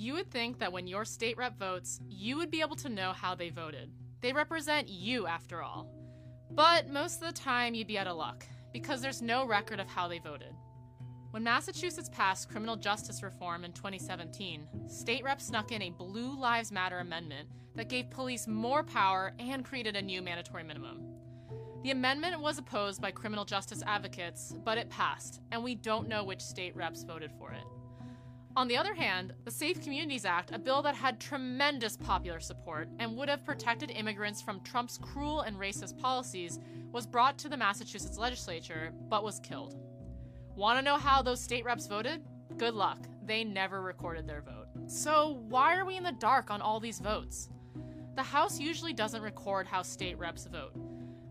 You would think that when your state rep votes, you would be able to know how they voted. They represent you, after all. But most of the time, you'd be out of luck, because there's no record of how they voted. When Massachusetts passed criminal justice reform in 2017, state reps snuck in a Blue Lives Matter amendment that gave police more power and created a new mandatory minimum. The amendment was opposed by criminal justice advocates, but it passed, and we don't know which state reps voted for it. On the other hand, the Safe Communities Act, a bill that had tremendous popular support and would have protected immigrants from Trump's cruel and racist policies, was brought to the Massachusetts legislature but was killed. Want to know how those state reps voted? Good luck. They never recorded their vote. So, why are we in the dark on all these votes? The House usually doesn't record how state reps vote.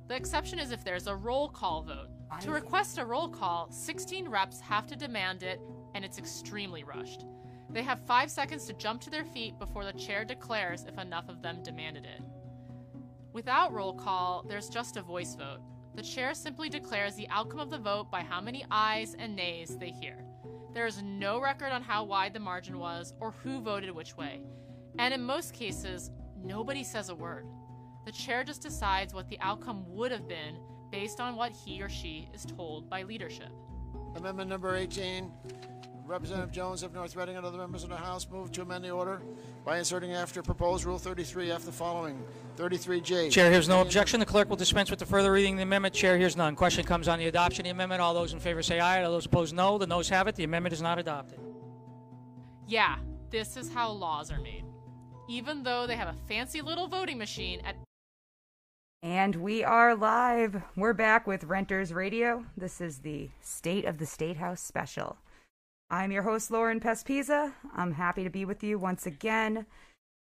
The exception is if there's a roll call vote. To request a roll call, 16 reps have to demand it, and it's extremely rushed. They have five seconds to jump to their feet before the chair declares if enough of them demanded it. Without roll call, there's just a voice vote. The chair simply declares the outcome of the vote by how many ayes and nays they hear. There is no record on how wide the margin was or who voted which way. And in most cases, nobody says a word. The chair just decides what the outcome would have been based on what he or she is told by leadership. Amendment number 18. Representative Jones of North Reading and other members of the House move to amend the order by inserting after proposed Rule 33F the following 33J. Chair hears no objection. The clerk will dispense with the further reading of the amendment. Chair hears none. Question comes on the adoption of the amendment. All those in favor say aye. All those opposed, no. The noes have it. The amendment is not adopted. Yeah, this is how laws are made. Even though they have a fancy little voting machine at And we are live. We're back with Renters Radio. This is the State of the State House special. I'm your host, Lauren Pespiza. I'm happy to be with you once again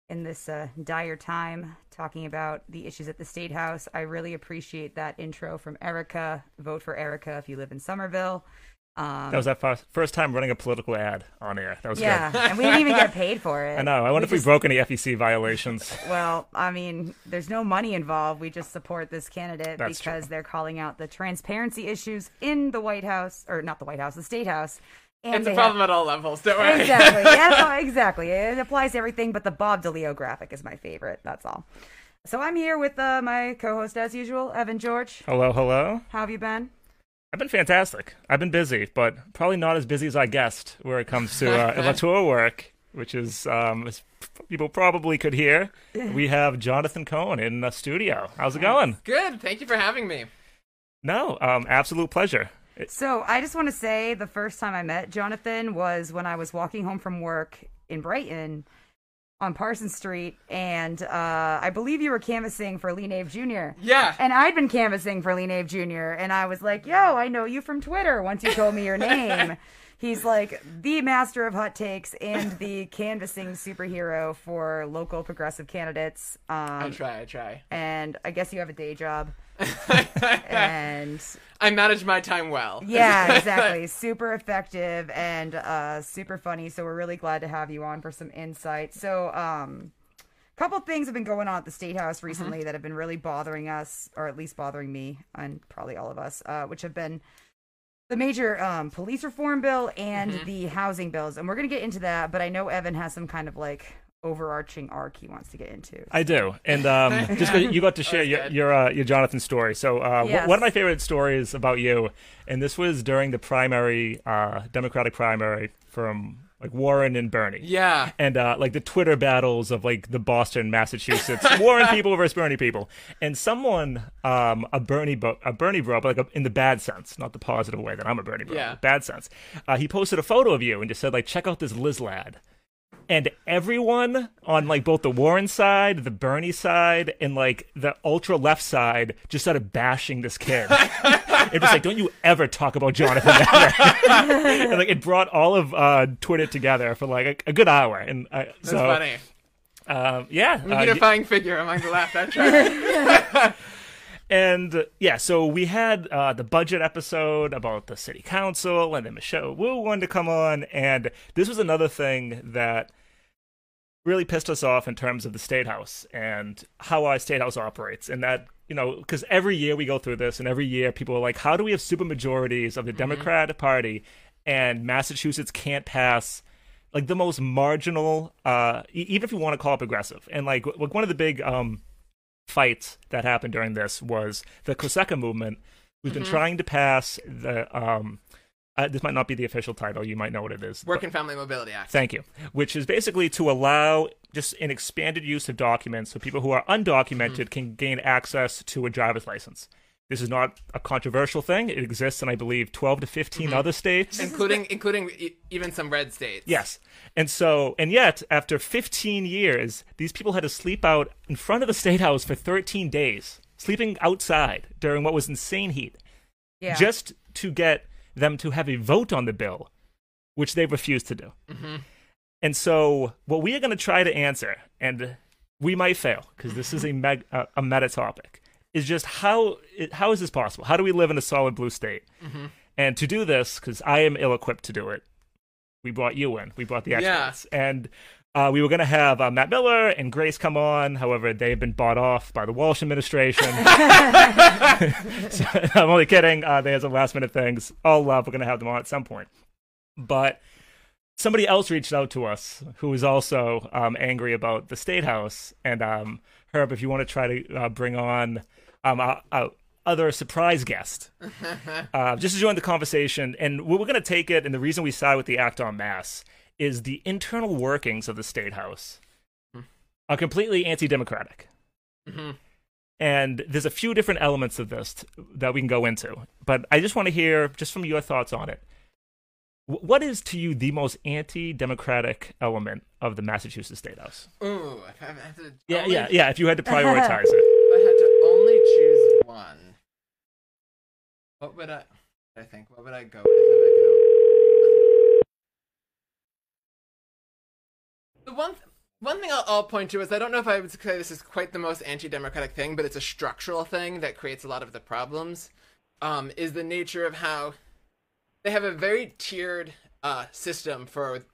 in this uh, dire time talking about the issues at the State House. I really appreciate that intro from Erika. Vote for Erika if you live in Somerville. Um, That was that first, first time running a political ad on air. That was yeah, good. and we didn't even get paid for it. I know. I wonder if we broke any FEC violations. Well, I mean, there's no money involved. We just support this candidate That's because true. they're calling out the transparency issues in the White House, or not the White House, the State House. And It's a problem have- at all levels. Don't worry. Exactly. yeah, no, exactly. It applies to everything, but the Bob DeLeo graphic is my favorite. That's all. So I'm here with uh, my co-host, as usual, Evan George. Hello, hello. How have you been? I've been fantastic. I've been busy, but probably not as busy as I guessed where it comes to uh, electoral work, which is, um, as people probably could hear, we have Jonathan Cohen in the studio. How's it going? Good. Thank you for having me. No, um, absolute pleasure. So I just want to say the first time I met Jonathan was when I was walking home from work in Brighton on Parsons Street, and uh, I believe you were canvassing for Lee Nave Jr. Yeah. And I'd been canvassing for Lee Nave Jr., and I was like, yo, I know you from Twitter once you told me your name. He's like the master of hot takes and the canvassing superhero for local progressive candidates. I Um, try. I try. and I guess you have a day job. and I manage my time well. yeah, exactly. super effective and uh, super funny. So we're really glad to have you on for some insight. So, um, a couple things have been going on at the state house recently that have been really bothering us, or at least bothering me, and probably all of us, uh, which have been the major um, police reform bill and the housing bills. And we're gonna get into that, but I know Evan has some kind of like overarching arc he wants to get into. I do, and um, just 'cause you got to share your your, uh, your Jonathan story. So uh, wh- Yes. one of my favorite stories about you, and this was during the primary, uh, Democratic primary from like Warren and Bernie. Yeah. And uh, like the Twitter battles of like the Boston, Massachusetts, Warren people versus Bernie people, and someone, um, a Bernie, bo- a Bernie bro, but like a, in the bad sense, not the positive way that I'm a Bernie bro, Yeah. bad sense. Uh, he posted a photo of you and just said like, check out this Liz lad and everyone on like both the Warren side, the Bernie side, and like the ultra left side just started bashing this kid. it was like, don't you ever talk about Jonathan and like it brought all of uh, Twitter together for like a, a good hour. And uh, That's so, funny. Um, yeah, I'm uh, a y- unifying figure among the left. And yeah, so we had uh, the budget episode about the city council, and then Michelle Wu wanted to come on, and this was another thing that really pissed us off in terms of the state house and how our state house operates, and that you know because every year we go through this, and every year people are like, how do we have super majorities of the Democrat Party, and Massachusetts can't pass like the most marginal, uh, even if you want to call it progressive. And like, one of the big um, fights that happened during this was the Cosecha movement, who's been trying to pass the. Um, uh, this might not be the official title. You might know what it is. Work and Family Mobility Act. Thank you. Which is basically to allow just an expanded use of documents so people who are undocumented can gain access to a driver's license. This is not a controversial thing. It exists in, I believe, 12 to 15 mm-hmm. other states. including including e- even some red states. Yes. And so, and yet, after 15 years, these people had to sleep out in front of the state house for 13 days, sleeping outside during what was insane heat, Yeah. just to get them to have a vote on the bill, which they refused to do. Mm-hmm. And so, what we are going to try to answer, and we might fail because this is a meg- a, a meta topic, is just how how is this possible? How do we live in a solid blue state? And to do this, because I am ill equipped to do it, we brought you in. We brought the Yeah. experts, and uh, we were going to have uh, Matt Miller and Grace come on. However, they have been bought off by the Walsh administration. So, I'm only kidding. Uh, they had some last minute things. All love. We're going to have them on at some point. But somebody else reached out to us who was also um, angry about the state house. And um, Herb, if you want to try to uh, bring on um, other surprise guest, uh, just to join the conversation. And we're going to take it. And the reason we side with the act on mass is the internal workings of the state house are completely anti-democratic. And there's a few different elements of this t- that we can go into, but I just want to hear just from your thoughts on it. Wh- What is to you the most anti-democratic element of the Massachusetts State House? Ooh, if I had to Yeah, only, yeah, yeah. If you had to prioritize it, If I had to only choose one, what would I? I think what would I go with? If I could... The one. Th- one thing I'll, I'll point to is I don't know if I would say this is quite the most anti-democratic thing, but it's a structural thing that creates a lot of the problems. Um, is the nature of how they have a very tiered uh, system for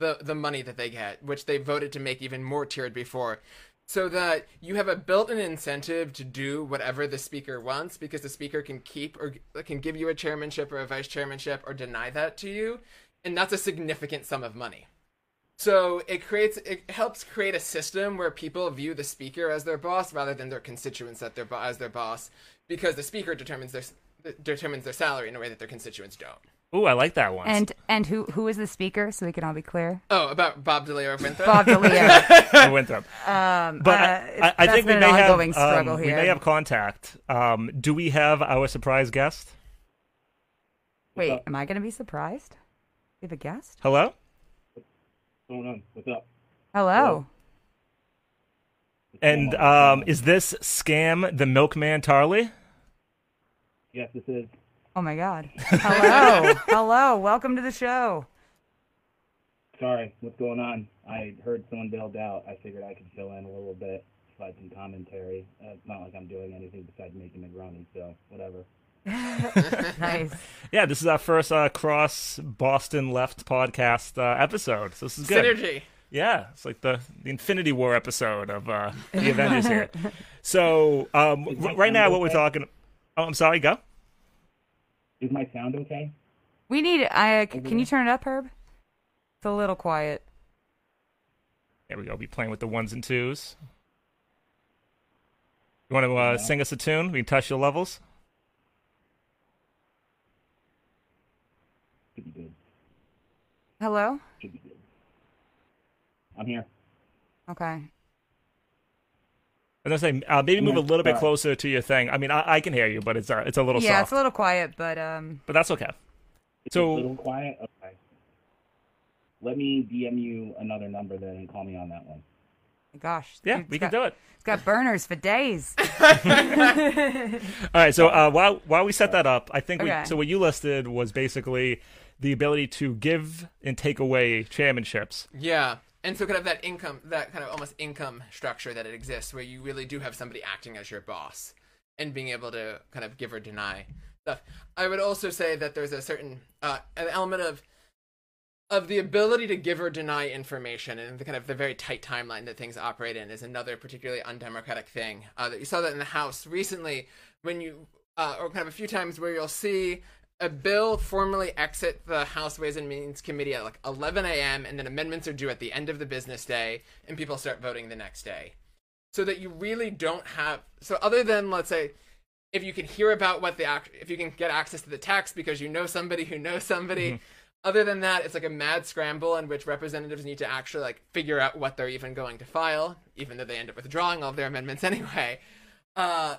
the the money that they get, which they voted to make even more tiered before, so that you have a built-in incentive to do whatever the speaker wants, because the speaker can keep or can give you a chairmanship or a vice chairmanship or deny that to you, and that's a significant sum of money. So it creates it helps create a system where people view the speaker as their boss rather than their constituents at their as their boss, because the speaker determines their determines their salary in a way that their constituents don't. Ooh, I like that one. And and who who is the speaker? So we can all be clear. Oh, about Bob DeLeo of Winthrop. Bob DeLeo. I went up. Um, But uh, I, I, I think we may have struggle um, here. we may have contact. Um, do we have our surprise guest? Wait, am I going to be surprised? We have a guest. Hello. What's going on? What's up? Hello. What's going And um, is this scam the milkman Tarly? yes, this is. Oh my God. Hello. Hello. Welcome to the show. Sorry, what's going on? I heard someone bailed out. I figured I could fill in a little bit, provide some commentary. Uh, it's not like I'm doing anything besides making Negroni, so whatever. Nice. Yeah, this is our first uh, cross Boston left podcast uh, episode. So this is good. Synergy. Yeah, it's like the, the Infinity War episode of uh, the Avengers here. So um, r- right now, what we're talking. Oh, I'm sorry. Go. Is my sound okay? We need. I can you turn it up, Herb? It's a little quiet. There we go. Be playing with the ones and twos. You want to uh, Yeah. sing us a tune? We can touch your levels. Should be good. Hello. Should be good. I'm here. Okay. I was gonna say uh, maybe move a little bit closer to your thing. I mean, I, I can hear you, but it's uh, it's a little yeah, soft. it's a little quiet, but um. But that's okay. It's So- a little quiet. Okay. Let me DM you another number then and call me on that one. Gosh. Yeah, dude's we got, can do it. It's got burners for days. All right. So uh, while while we set that up, I think Okay. we so what you listed was basically the ability to give and take away chairmanships. Yeah. And so kind of that income, that kind of almost income structure that it exists, where you really do have somebody acting as your boss and being able to kind of give or deny stuff. I would also say that there's a certain uh, an element of of the ability to give or deny information and the kind of the very tight timeline that things operate in is another particularly undemocratic thing. Uh, that you saw that in the House recently when you, uh, or kind of a few times where you'll see a bill formally exit the House Ways and Means Committee at like 11 a.m. and then amendments are due at the end of the business day and people start voting the next day. So that you really don't have so other than let's say if you can hear about what the act if you can get access to the text because you know somebody who knows somebody other than that it's like a mad scramble in which representatives need to actually like figure out what they're even going to file even though they end up withdrawing all of their amendments anyway uh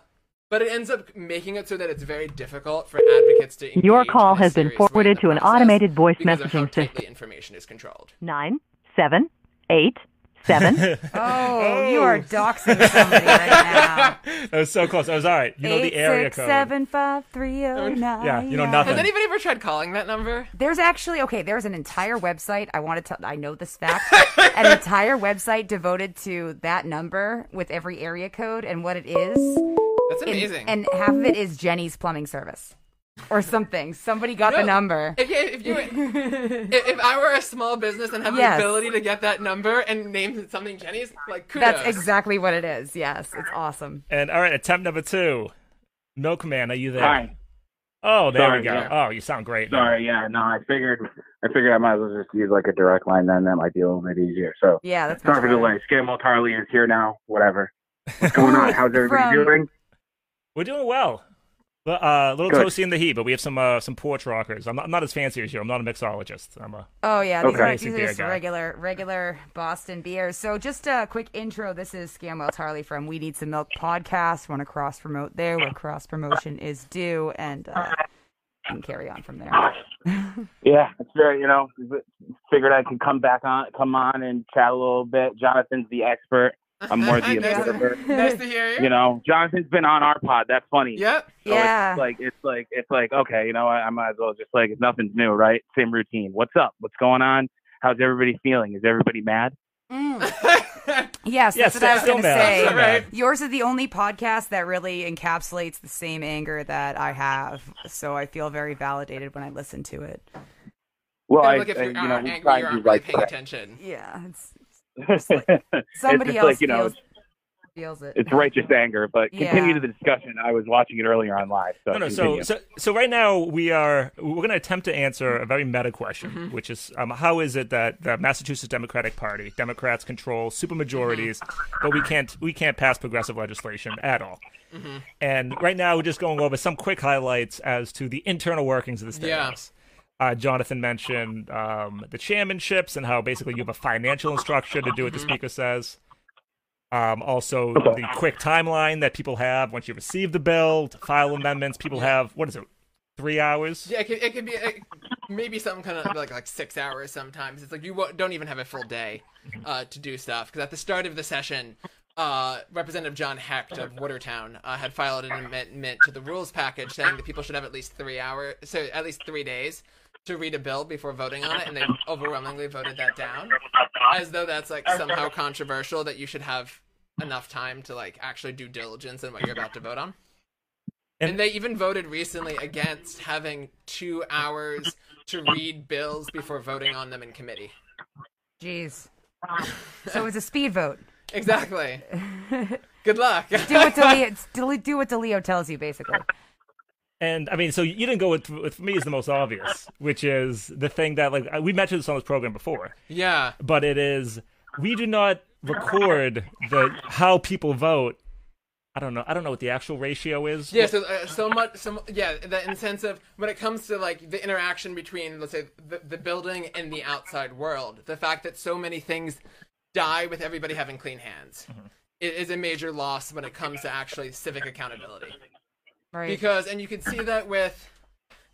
but it ends up making it so that it's very difficult for advocates to Your call in a has been serious way in forwarded to an automated voice because of how messaging system. information is controlled Nine, seven, eight, seven. Oh, you oh. are doxing somebody right now. That was so close. I was all right. You know the area six code. seven five three oh nine. Yeah, you know has nothing. anybody ever tried calling that number There's actually okay. There's an entire website. I want to tell. I know this fact. an entire website devoted to that number with every area code and what it is. That's And- amazing And, half of it is Jenny's plumbing service, or something. Somebody got the number. If, if you, if, if I were a small business and had Yes. the ability to get that number and name something Jenny's, like kudos. That's exactly what it is. Yes, it's awesome. And all right, attempt number two. Milkman, are you there? Hi. Oh, there Sorry, we go. yeah. Oh, you sound great. Sorry, yeah, no, I figured I figured I might as well just use like a direct line then that might be a little bit easier. So Yeah, that's much sorry for the delay. Scam Harley is here now. Whatever. What's going on? How's everybody From- doing? We're doing well. Uh, a little Good. toasty in the heat, but we have some uh, some porch rockers. I'm not, I'm not as fancy as you. I'm not a mixologist. I'm a Oh yeah, these Okay. are, these are just guy. regular regular Boston beers. So just a quick intro. This is Scamwell Tarley from We Need Some Milk podcast. Want to cross promote there where cross promotion is due, and uh, can carry on from there. Yeah, it's very you know figured I could come back on, come on and chat a little bit. Jonathan's the expert. I'm more the nice, observer. nice to hear you. You know, Jonathan's been on our pod. That's funny. Yep. So Yeah. It's like it's like it's like okay, you know, I, I might as well just like it's nothing's new, right? Same routine. What's up? What's going on? How's everybody feeling? Is everybody mad? Yes, mm. Yes, that's what I was still going to mad. say. Still mad. Yours is the only podcast that really encapsulates the same anger that I have. So I feel very validated when I listen to it. Well, I, like if I- you're you know, we angry, try you and aren't do really paying attention. Yeah, it's, it's somebody just else like you know, feels, it's, feels it. it's righteous anger. But continue to the discussion. I was watching it earlier on live. So no, no. So, so, so right now we are we're going to attempt to answer a very meta question, Mm-hmm. which is um, how is it that the Massachusetts Democratic Party, Democrats control supermajorities, Mm-hmm. but we can't we can't pass progressive legislation at all. Mm-hmm. And right now we're just going over some quick highlights as to the internal workings of the state Yeah. house. Uh, Jonathan mentioned um, the chairmanships and how basically you have a financial structure to do what the Mm-hmm. speaker says. Um, also, the quick timeline that people have once you receive the bill to file amendments. People have what is it, three hours? Yeah, it could, it could be like, maybe something kind of like like six hours. Sometimes it's like you don't even have a full day uh, to do stuff because at the start of the session, uh, Representative John Hecht of Watertown uh, had filed an amendment to the rules package saying that people should have at least three hours, so at least three days to read a bill before voting on it, and they overwhelmingly voted that down, as though that's like somehow controversial that you should have enough time to like actually do diligence in what you're about to vote on. And- And, they even voted recently against having two hours to read bills before voting on them in committee. Jeez. So it was a speed vote. Exactly. Good luck. Do what DeLeo, do what DeLeo tells you, basically. And I mean, so you didn't go with, with for me is the most obvious, which is the thing that like we mentioned this on this program before, yeah. but it is we do not record the how people vote. I don't know. I don't know what the actual ratio is. Yeah, so uh, so much, so yeah, that in the sense of when it comes to like the interaction between, let's say, the, the building and the outside world, the fact that so many things die with everybody having clean hands it is a major loss when it comes to actually civic accountability. Right. because and you can see that with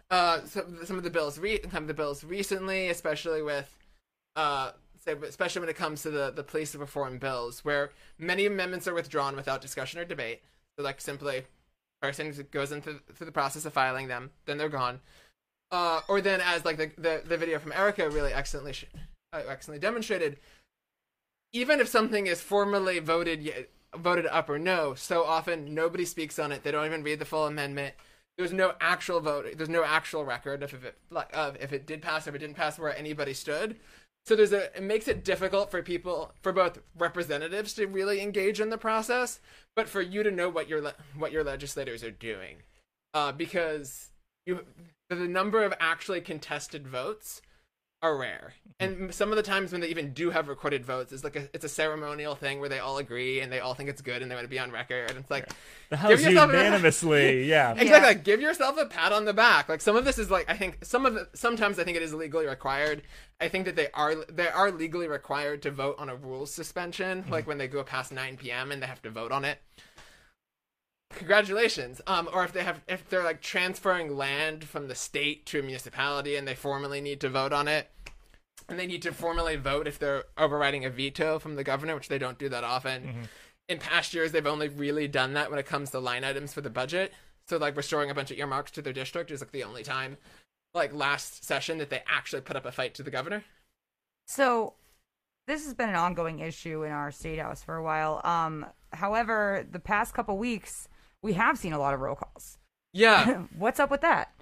uh some, some of the bills re- some of the bills recently especially with uh say especially when it comes to the the police reform bills where many amendments are withdrawn without discussion or debate so like simply person goes into through the process of filing them then they're gone uh or then as like the the, the video from erika really excellently sh- uh, excellently demonstrated even if something is formally voted voted up or no, so often nobody speaks on it. They don't even read the full amendment. There's no actual vote. There's no actual record of if it like of if it did pass or if it didn't pass where anybody stood. So there's a it makes it difficult for people for both representatives to really engage in the process, but for you to know what your what your legislators are doing, uh, because you the number of actually contested votes are rare. And some of the times when they even do have recorded votes, it's like a, it's a ceremonial thing where they all agree and they all think it's good and they want to be on record. And it's like The house yourself a- unanimously, yeah. exactly Yeah. like, give yourself a pat on the back. Like some of this is like I think some of the sometimes I think it is legally required. I think that they are they are legally required to vote on a rules suspension, mm-hmm. like when they go past 9 p.m. and they have to vote on it. Congratulations. Um, or if they have if they're like transferring land from the state to a municipality and they formally need to vote on it. And they need to formally vote if they're overriding a veto from the governor, which they don't do that often. In past years, they've only really done that when it comes to line items for the budget. So, like restoring a bunch of earmarks to their district is like the only time, like last session, that they actually put up a fight to the governor. So this has been an ongoing issue in our state house for a while. Um, however, the past couple weeks we have seen a lot of roll calls. Yeah. What's up with that?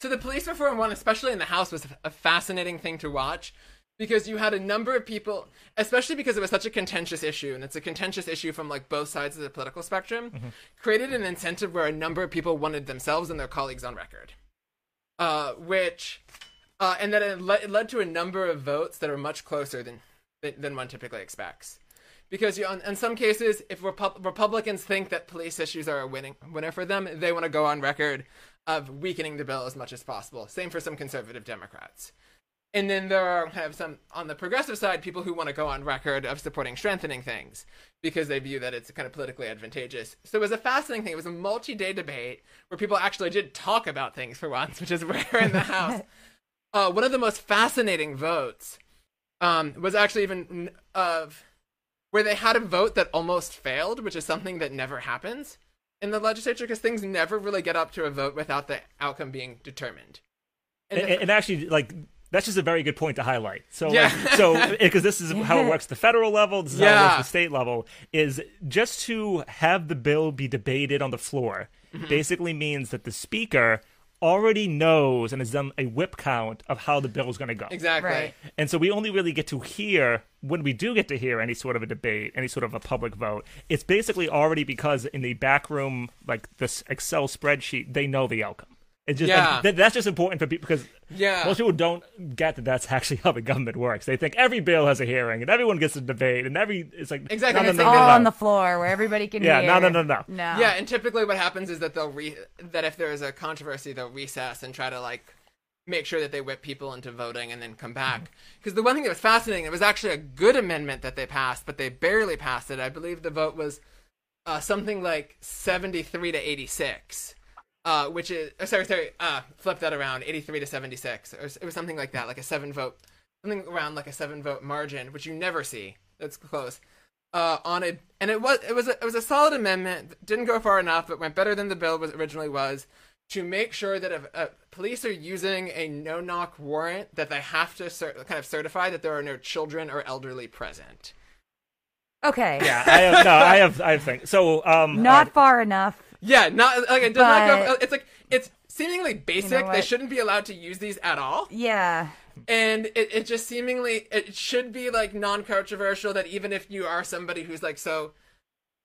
So the police reform one, especially in the House, was a fascinating thing to watch because you had a number of people, especially because it was such a contentious issue, and it's a contentious issue from like both sides of the political spectrum, created an incentive where a number of people wanted themselves and their colleagues on record, uh, which, uh, and then it, le- it led to a number of votes that are much closer than than, than one typically expects. Because you, in some cases, if Repu- Republicans think that police issues are a winning winner for them, they want to go on record of weakening the bill as much as possible. Same for some conservative Democrats. And then there are kind of some on the progressive side people who want to go on record of supporting strengthening things because they view that it's kind of politically advantageous. So it was a fascinating thing. It was a multi-day debate where people actually did talk about things for once, which is rare in the House. Uh, one of the most fascinating votes um, was actually even of where they had a vote that almost failed, which is something that never happens in the legislature because things never really get up to a vote without the outcome being determined. and, the- and actually like that's just a very good point to highlight so Yeah. like, so because this is how it works at the federal level this is how it works Yeah. at the state level is just to have the bill be debated on the floor Mm-hmm. basically means that the speaker already knows and has done a whip count of how the bill is going to go exactly. Right. and so we only really get to hear when we do get to hear any sort of a debate, any sort of a public vote. It's basically already because in the back room, like this Excel spreadsheet, they know the outcome. It's just Yeah. like, th- that's just important for people because Yeah. most people don't get that that's actually how the government works. They think every bill has a hearing and everyone gets a debate and every it's like Exactly, No, no, it's no, like All on the floor where everybody can Yeah, hear. no, no, no, no. No. Yeah, and typically what happens is that they'll re that if there is a controversy, they'll recess and try to like make sure that they whip people into voting and then come back. Because the one thing that was fascinating, it was actually a good amendment that they passed, but they barely passed it. I believe the vote was uh, something like seventy three to eighty six. Uh, which is oh, sorry, sorry. Uh, flip that around, eighty-three to seventy-six, or it was something like that, like a seven vote, something around like a seven vote margin, which you never see. That's close uh, on it, and it was it was a, it was a solid amendment. Didn't go far enough, but went better than the bill was originally was to make sure that if uh, police are using a no knock warrant, that they have to cer- kind of certify that there are no children or elderly present. Okay. yeah, I have no, I have I have things. So um, Not uh, far enough. Yeah, not like it does not go. But- It's like it's seemingly basic. they shouldn't be allowed to use these at all. Yeah. and it, it just seemingly it should be like non-controversial that even if you are somebody who's like so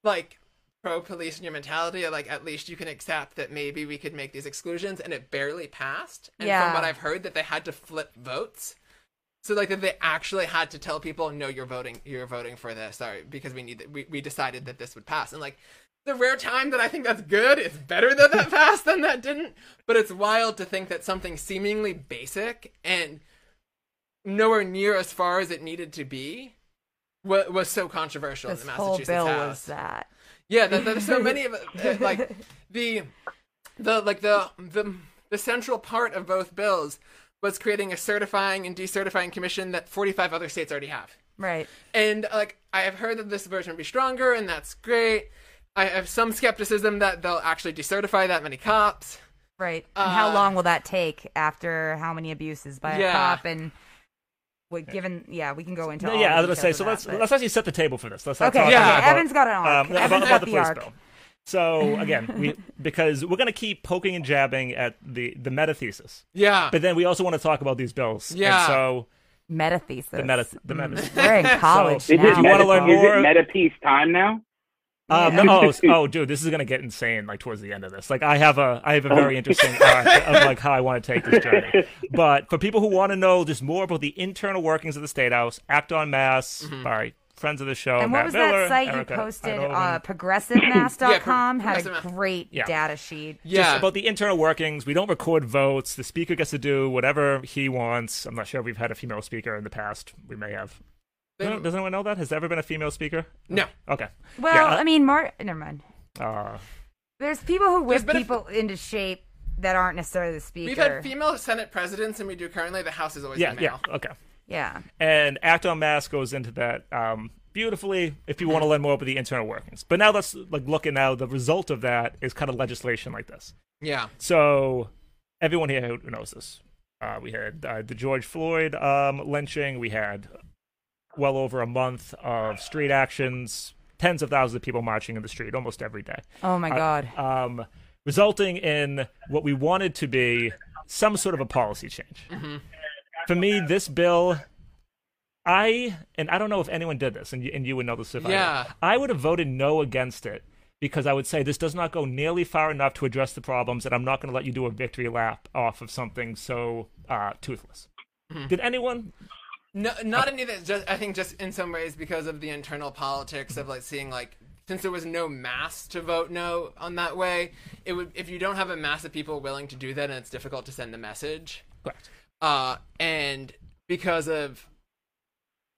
like pro police in your mentality like at least you can accept that maybe we could make these exclusions and it barely passed and Yeah. from what i've heard that they had to flip votes so like that they actually had to tell people no you're voting you're voting for this sorry because we need we, we decided that this would pass and like the rare time that I think that's good, it's better that that passed than that didn't. But it's wild to think that something seemingly basic and nowhere near as far as it needed to be was, was so controversial This in the whole Massachusetts bill House. was that. Yeah, that, there's so many of it. uh, Like the the like the the the central part of both bills was creating a certifying and decertifying commission that 45 other states already have. Right. And like I have heard that this version will be stronger, and that's great. I have some skepticism that they'll actually decertify that many cops. Right. And how Uh, long will that take after how many abuses by Yeah. a cop and what given yeah, we can go into all yeah, I was gonna say. So of let's but- let's actually set the table for this. Let's not Okay, talk yeah, about, Evan's got an arc. um, Evan's about, got about the the police arc. bill. So again, we because we're gonna keep poking and jabbing at the the meta thesis, Yeah, but then we also want to talk about these bills. And Yeah. so Meta thesis. the meta the meta. We're in college So, Is now. it you wanna meta, learn is more- it meta piece time now? Um, no, oh, oh, dude, this is gonna get insane. Like towards the end of this, like I have a, I have a very interesting arc of like how I want to take this journey. But for people who want to know just more about the internal workings of the state house, Act on Mass, Mm-hmm. by friends of the show, And Matt what was Miller, that site Erika you posted? Uyterhoeven. Uh, progressivemass.com Yeah, had a Progressive Mass. great Yeah. data sheet. just Yeah. about the internal workings. We don't record votes. The speaker gets to do whatever he wants. I'm not sure if we've had a female speaker in the past. We may have. They- No, Does anyone know that? Has there ever been a female speaker? No. Okay. Well, Yeah, uh, I mean, Mar. Never mind. Uh, There's people who whip been a- people into shape that aren't necessarily the speaker. We've had female Senate presidents, and we do currently. The House is always yeah, female. yeah, okay. yeah. And Act on Mass goes into that um, beautifully if you want to learn more about the internal workings. But now let's like look at now the result of that is kind of legislation like this. Yeah. So everyone here who knows this. Uh, we had uh, the George Floyd um, lynching. We had well over a month of street actions, tens of thousands of people marching in the street almost every day. Oh my Uh, God. um, resulting in what we wanted to be some sort of a policy change. For me, this bill, I and I don't know if anyone did this, and you, and you would know this if I Yeah. did. I would have voted no against it because I would say this does not go nearly far enough to address the problems, and I'm not going to let you do a victory lap off of something so uh, toothless. Did anyone? No, not any of that. Just I think just in some ways because of the internal politics of like seeing like since there was no mass to vote no on that way, it would if you don't have a mass of people willing to do that, and it's difficult to send the message. Correct. Uh, and because of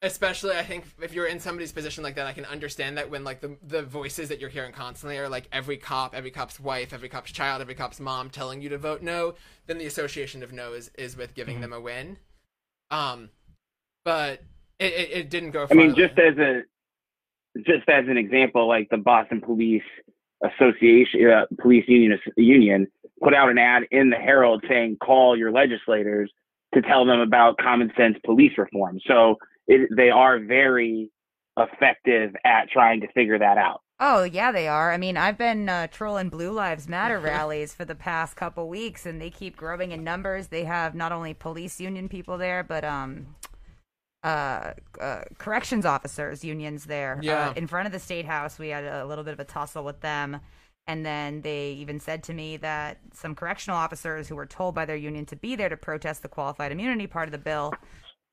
especially I think if you're in somebody's position like that, I can understand that when like the the voices that you're hearing constantly are like every cop, every cop's wife, every cop's child, every cop's mom telling you to vote no, then the association of no is, is with giving them a win. Um, but it, it, it didn't go. I mean, farther. just as a just as an example, like the Boston Police Association, uh, Police Union Union put out an ad in the Herald saying, "Call your legislators to tell them about common sense police reform." So it, they are very effective at trying to figure that out. Oh yeah, they are. I mean, I've been uh, trolling Blue Lives Matter rallies for the past couple weeks, and they keep growing in numbers. They have not only police union people there, but um, uh, uh corrections officers unions there. Yeah. Uh, in front of the state house, we had a little bit of a tussle with them, and then they even said to me that some correctional officers who were told by their union to be there to protest the qualified immunity part of the bill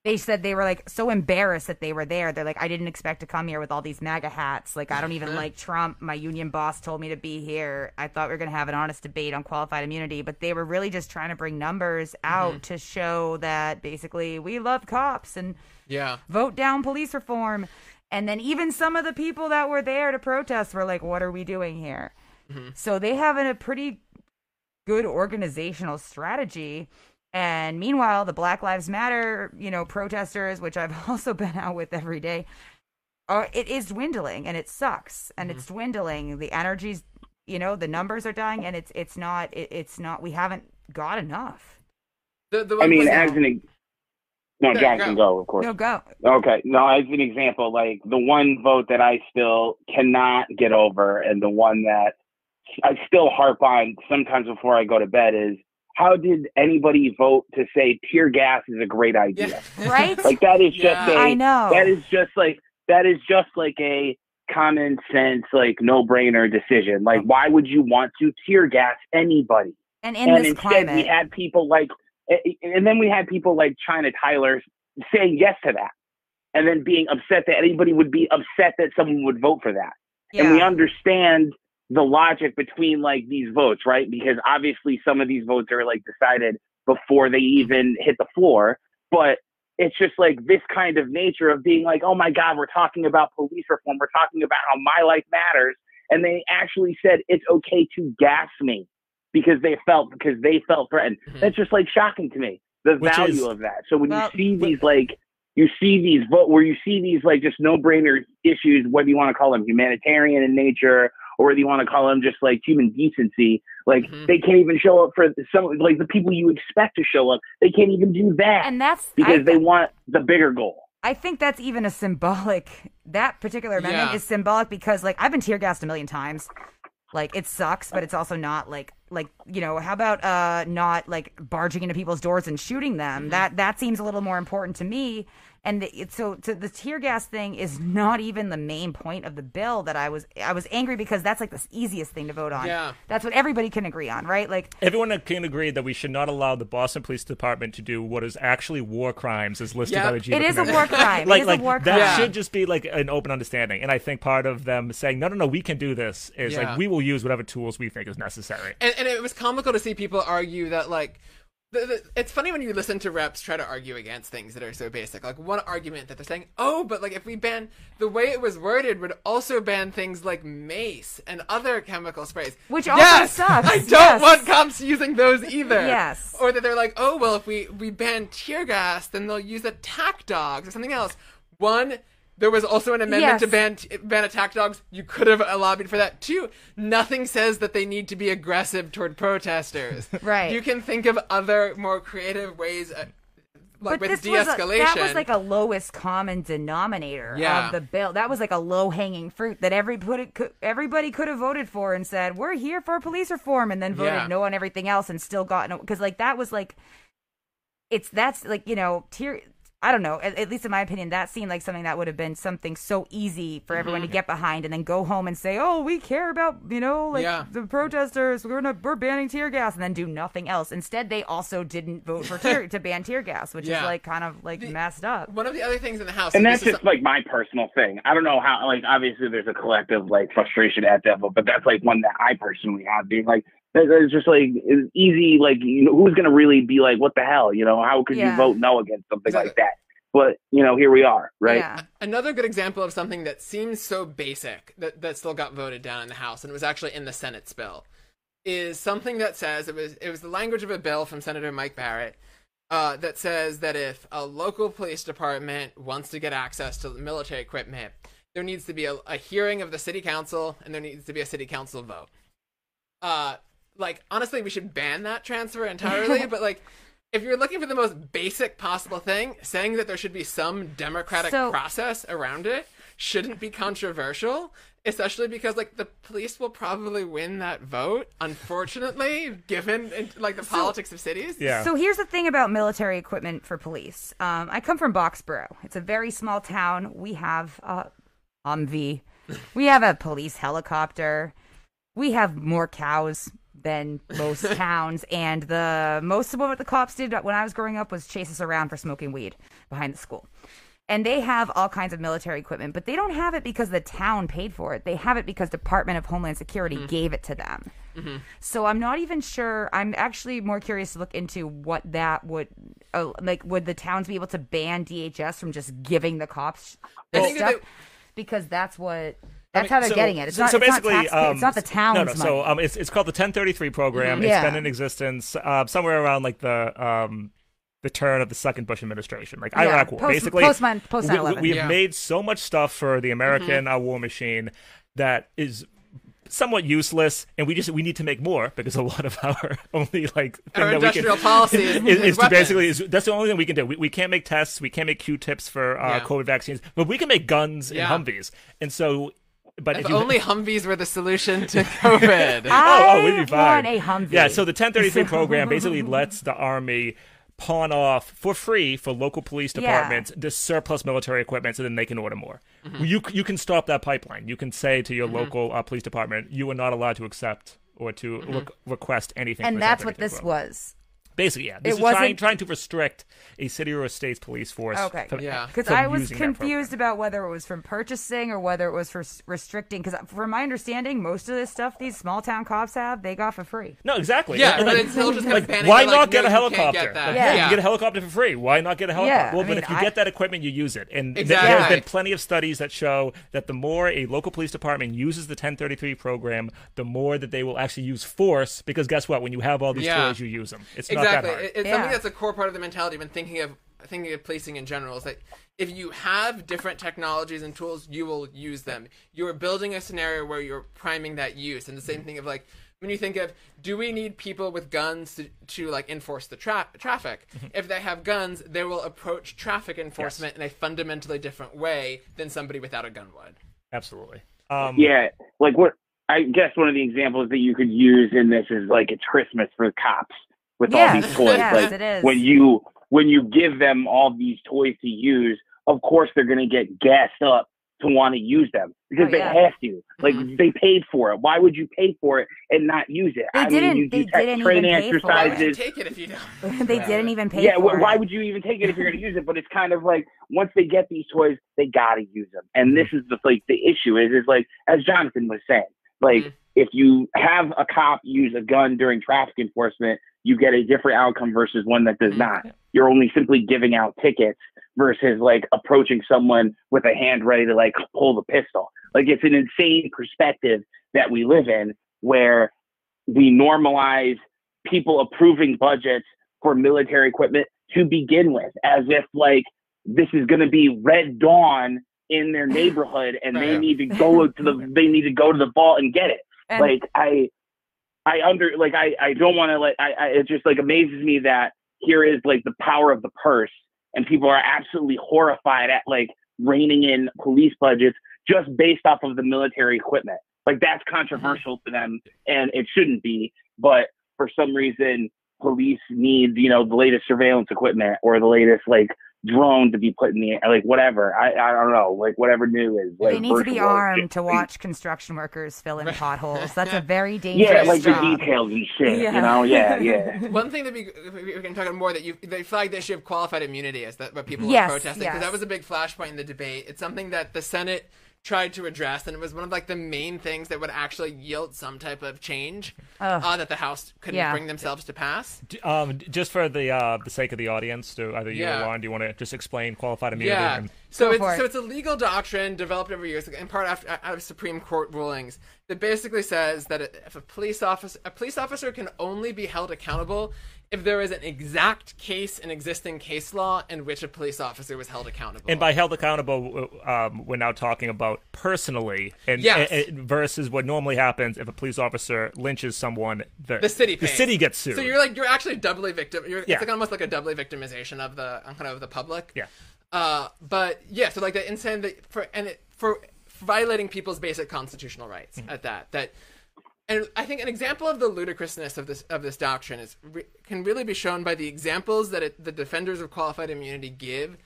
they said they were like so embarrassed that they were there. They're like, I didn't expect to come here with all these MAGA hats. Like, I don't even like Trump. My union boss told me to be here. I thought we were going to have an honest debate on qualified immunity, but they were really just trying to bring numbers out mm-hmm. to show that basically we love cops and yeah, vote down police reform. And then even some of the people that were there to protest were like, what are we doing here? Mm-hmm. So they have a pretty good organizational strategy. And meanwhile, the Black Lives Matter, you know, protesters, which I've also been out with every day, are it is dwindling and it sucks and mm-hmm. it's dwindling. The energies, you know, the numbers are dying and it's it's not it, it's not we haven't got enough. the the I mean, thing- as an ex- no, Yeah, John go. can go, of course. No go. Okay. No, as an example, like the one vote that I still cannot get over and the one that I still harp on sometimes before I go to bed is how did anybody vote to say tear gas is a great idea? yeah. Right? Like that is just Yeah. a I know. that is just like that is just like a common sense like no brainer decision. Like why would you want to tear gas anybody? and in and this instead climate. we had people like eh, eh, and then we had people like Chynah Tyler saying yes to that and then being upset that anybody would be upset that someone would vote for that and we understand the logic between like these votes right? Because obviously some of these votes are like decided before they even hit the floor but it's just like this kind of nature of being like oh my god we're talking about police reform we're talking about how my life matters and they actually said it's okay to gas me because they felt because they felt threatened. Mhm. that's just like shocking to me the Which value of that. So when you see these like you see these vote where you see these like just no brainer issues whether you want to call them humanitarian in nature or whether you want to call them just like human decency like Mhm. they can't even show up for some like the people you expect to show up they can't even do that and that's because I, they want the bigger goal I think that's even a symbolic. That particular amendment Yeah. is symbolic because, like, I've been tear gassed a million times. Like, it sucks, but it's also not like like you know how about uh not like barging into people's doors and shooting them that that seems a little more important to me and the, it, so the tear gas thing is not even the main point of the bill that I was I was angry because that's like the easiest thing to vote on. Yeah. That's what everybody can agree on, right? Like Everyone can agree that we should not allow the Boston Police Department to do what is actually war crimes as listed Yep. by the Geneva It is a war crime. like, it is like a war crime. that crime. should just be like an open understanding. And I think part of them saying, no, no, no, we can do this is Yeah. like we will use whatever tools we think is necessary. and, and it was comical to see people argue that like the, the, it's funny when you listen to reps try to argue against things that are so basic like one argument that they're saying oh but like if we ban the way it was worded would also ban things like mace and other chemical sprays Which also yes! sucks, i don't yes. want cops using those either Yes. or that they're like oh well if we we ban tear gas then they'll use attack dogs or something else one there was also an amendment to ban ban attack dogs. You could have lobbied for that too. Nothing says that they need to be aggressive toward protesters. Right. You can think of other more creative ways, uh, like but with this was a, de-escalation. that was like a lowest common denominator Yeah. of the bill. That was like a low hanging fruit that everybody could, everybody could have voted for and said we're here for police reform, and then voted Yeah. no on everything else and still got no because like that was like it's that's like you know tier. I don't know. At, at least in my opinion, that seemed like something that would have been something so easy for everyone Mm-hmm. to get behind, and then go home and say, "Oh, we care about you know like Yeah. the protesters. We're gonna we're banning tear gas," and then do nothing else. Instead, they also didn't vote for tear to ban tear gas, which Yeah. is like kind of like messed up. one of the other things in the house. and this that's is just like my personal thing. I don't know how. Like, obviously, there's a collective like frustration at that, but that's like one that I personally have. Being like, that- it's just like it's easy. Like, you know, who's gonna really be like, what the hell? You know, how could Yeah. you vote no against something Exactly. like that? But you know, here we are, right? Yeah. Another good example of something that seems so basic that, that still got voted down in the House and it was actually in the Senate's bill is something that says it was it was the language of a bill from Senator Mike Barrett uh, that says that if a local police department wants to get access to military equipment, there needs to be a, a hearing of the city council and there needs to be a city council vote. Uh, like honestly, we should ban that transfer entirely. but like, if you're looking for the most basic possible thing, saying that there should be some democratic So- process around it shouldn't be controversial. Especially because like the police will probably win that vote, unfortunately, given like the politics of cities. Yeah. So here's the thing about military equipment for police. Um, I come from Boxborough. It's a very small town. We have a Humvee. We have a police helicopter. We have more cows than most towns. And the most of what the cops did when I was growing up was chase us around for smoking weed behind the school. And they have all kinds of military equipment, but they don't have it because the town paid for it. They have it because Department of Homeland Security gave it to them. So I'm not even sure. I'm actually more curious to look into what that would uh, like. Would the towns be able to ban DHS from just giving the cops I this think that stuff? they- because that's what I that's mean, how they're so- getting it. It's so, not. so it's basically, not taxpayer- um, It's not the town's no, no. money. So um, it's it's called the 1033 program. It's Yeah. been in existence uh, somewhere around like the um the turn of the second Bush administration, like Yeah, Iraq War. post- Basically, post nine- post we, 9/11. we, have Yeah. made so much stuff for the American uh, war machine that is somewhat useless, and we just we need to make more because a lot of our only like thing Our that we industrial can, policy is- is, is is to basically is, that's the only thing we can do. We, we can't make tests, we can't make Q-tips for uh, Yeah. COVID vaccines, but we can make guns Yeah. and Humvees, and so. But If if you, only Humvees were the solution to COVID. Oh, oh, we'd be fine. want a Humvee. Yeah, so the 1033 program basically lets the Army pawn off for free for local police Yeah. departments the surplus military equipment so then they can order more. Mm-hmm. You, you can stop that pipeline. You can say to your local uh, police department, you are not allowed to accept or to Mm-hmm. requ- request anything. and that's what this program. was. Basically, yeah. This It is trying, wasn't- trying to restrict a city or a state's police force. Okay. from- Yeah. Because I was using that program. confused about whether it was from purchasing or whether it was for restricting. Because uh, from my understanding, most of this stuff these small town cops have, they got for free. No, exactly. Yeah, And, but like- just kind of like, panicking, why like, not get no, a you helicopter? get that. Like, Yeah. You get a helicopter for free. Why not get a helicopter? Yeah, well, I but if you I- get that equipment, you use it. And Exactly. there's been plenty of studies that show that the more a local police department uses the 1033 program, the more that they will actually use force. Because guess what? When you have all these Yeah. tools, you use them. It's exactly. not that hard. It- It's Yeah. something that's a core part of the mentality when thinking of thinking of policing in general. Is that if you have different technologies and tools, you will use them. You're building a scenario where you're priming that use, and the same thing of like when you think of do we need people with guns to, to like enforce the tra- traffic? Mm-hmm. if they have guns, they will approach traffic enforcement in a fundamentally different way than somebody without a gun would. Absolutely. Um, Yeah, like what I guess one of the examples that you could use in this is like it's Christmas for the cops with all these toys. yes, like it is. when you when you give them all these toys to use, of course they're gonna get gassed up to want to use them because Oh, they yeah. have to. Like they paid for it. Why would you pay for it and not use it? They I didn't- mean, you, they you take didn't training even pay for it. exercises. Take it if you don't. they didn't even pay yeah, for wh- why it. would you even take it if you're going to use it? But it's kind of like once they get these toys, they got to use them. And this is the like the issue is is like as Jonathan was saying, like Mhm. If you have a cop use a gun during traffic enforcement, you get a different outcome versus one that does Mhm. not. You're only simply giving out tickets versus like approaching someone with a hand ready to like pull the pistol. Like it's an insane perspective that we live in where we normalize people approving budgets for military equipment to begin with, as if like this is going to be Red Dawn in their neighborhood, and they need to go to the they need to go to the vault and get it. And- like I, I under like I I don't want to like I, I it just like amazes me that here is like the power of the purse, and people are absolutely horrified at like reining in police budgets just based off of the military equipment. Like that's controversial to them, and it shouldn't be. But for some reason, police need you know the latest surveillance equipment or the latest like drone to be put in the air, like whatever. I I don't know, like whatever new is. Like they need to be virtual. armed to watch construction workers fill in potholes. That's a very dangerous Yeah, like the job. details and shit. Yeah. You know, yeah, yeah. One thing that we we can talk about more that you they flagged the issue of qualified immunity as that what people Yes, were protesting because yes. that was a big flashpoint in the debate. It's something that the Senate tried to address, and it was one of like the main things that would actually yield some type of change uh, that the House couldn't Yeah. bring themselves to pass. D- Um, just for the uh, the sake of the audience, do either you Yeah. or Lauren, do you want to just explain qualified immunity? Yeah. and- So Go it's for it. so it's a legal doctrine developed over years, in part after, out of Supreme Court rulings, that basically says that if a police officer a police officer can only be held accountable if there is an exact case in existing case law in which a police officer was held accountable. And by held accountable, um, we're now talking about personally, and, Yes. and- and versus what normally happens if a police officer lynches someone. The, the city the city gets sued. So you're like you're actually doubly victim. You're, Yeah. It's like almost like a doubly victimization of the kind of the public. Yeah. Uh, but yeah, so like the insane that for and it, for violating people's basic constitutional rights Mm-hmm. at that that. And I think an example of the ludicrousness of this of this doctrine is re- can really be shown by the examples that it, the defenders of qualified immunity give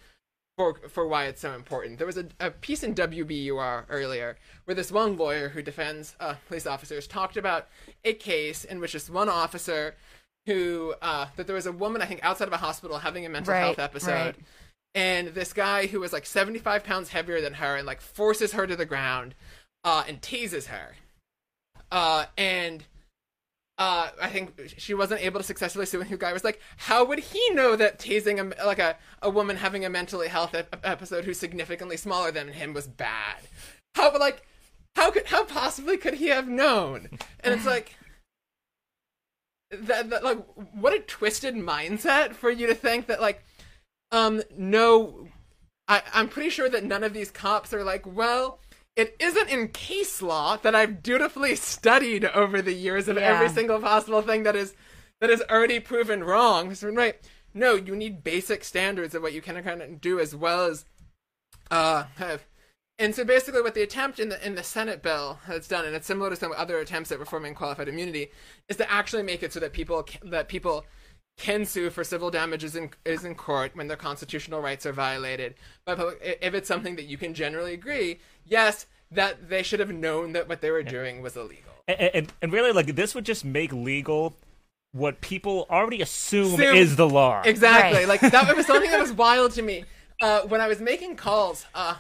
for for why it's so important. There was a, a piece in WBUR earlier where this one lawyer who defends uh, police officers talked about a case in which this one officer who uh, that there was a woman I think outside of a hospital having a mental Right, health episode. right. And this guy who was like 75 pounds heavier than her and like forces her to the ground uh, and tases her. Uh, and uh, I think she wasn't able to successfully sue. And guy was like, "How would he know that tasing a like a, a woman having a mentally health ep- episode who's significantly smaller than him was bad? How like how could how possibly could he have known?" And it's like that, that like what a twisted mindset for you to think that like um no I, I'm pretty sure that none of these cops are like, well, it isn't in case law that I've dutifully studied over the years of Yeah. every single possible thing that is that is already proven wrong. So, right? No, you need basic standards of what you can and cannot do, as well as uh have. And so basically, what the attempt in the in the Senate bill that's done, and it's similar to some other attempts at reforming qualified immunity, is to actually make it so that people that people can sue for civil damages in, is in court when their constitutional rights are violated But If it's something that you can generally agree, yes, that they should have known that what they were doing was illegal. and, and, and really, like this would just make legal what people already assume Assume- is the law. Exactly. Right. Like that was something that was wild to me uh, when I was making calls uh,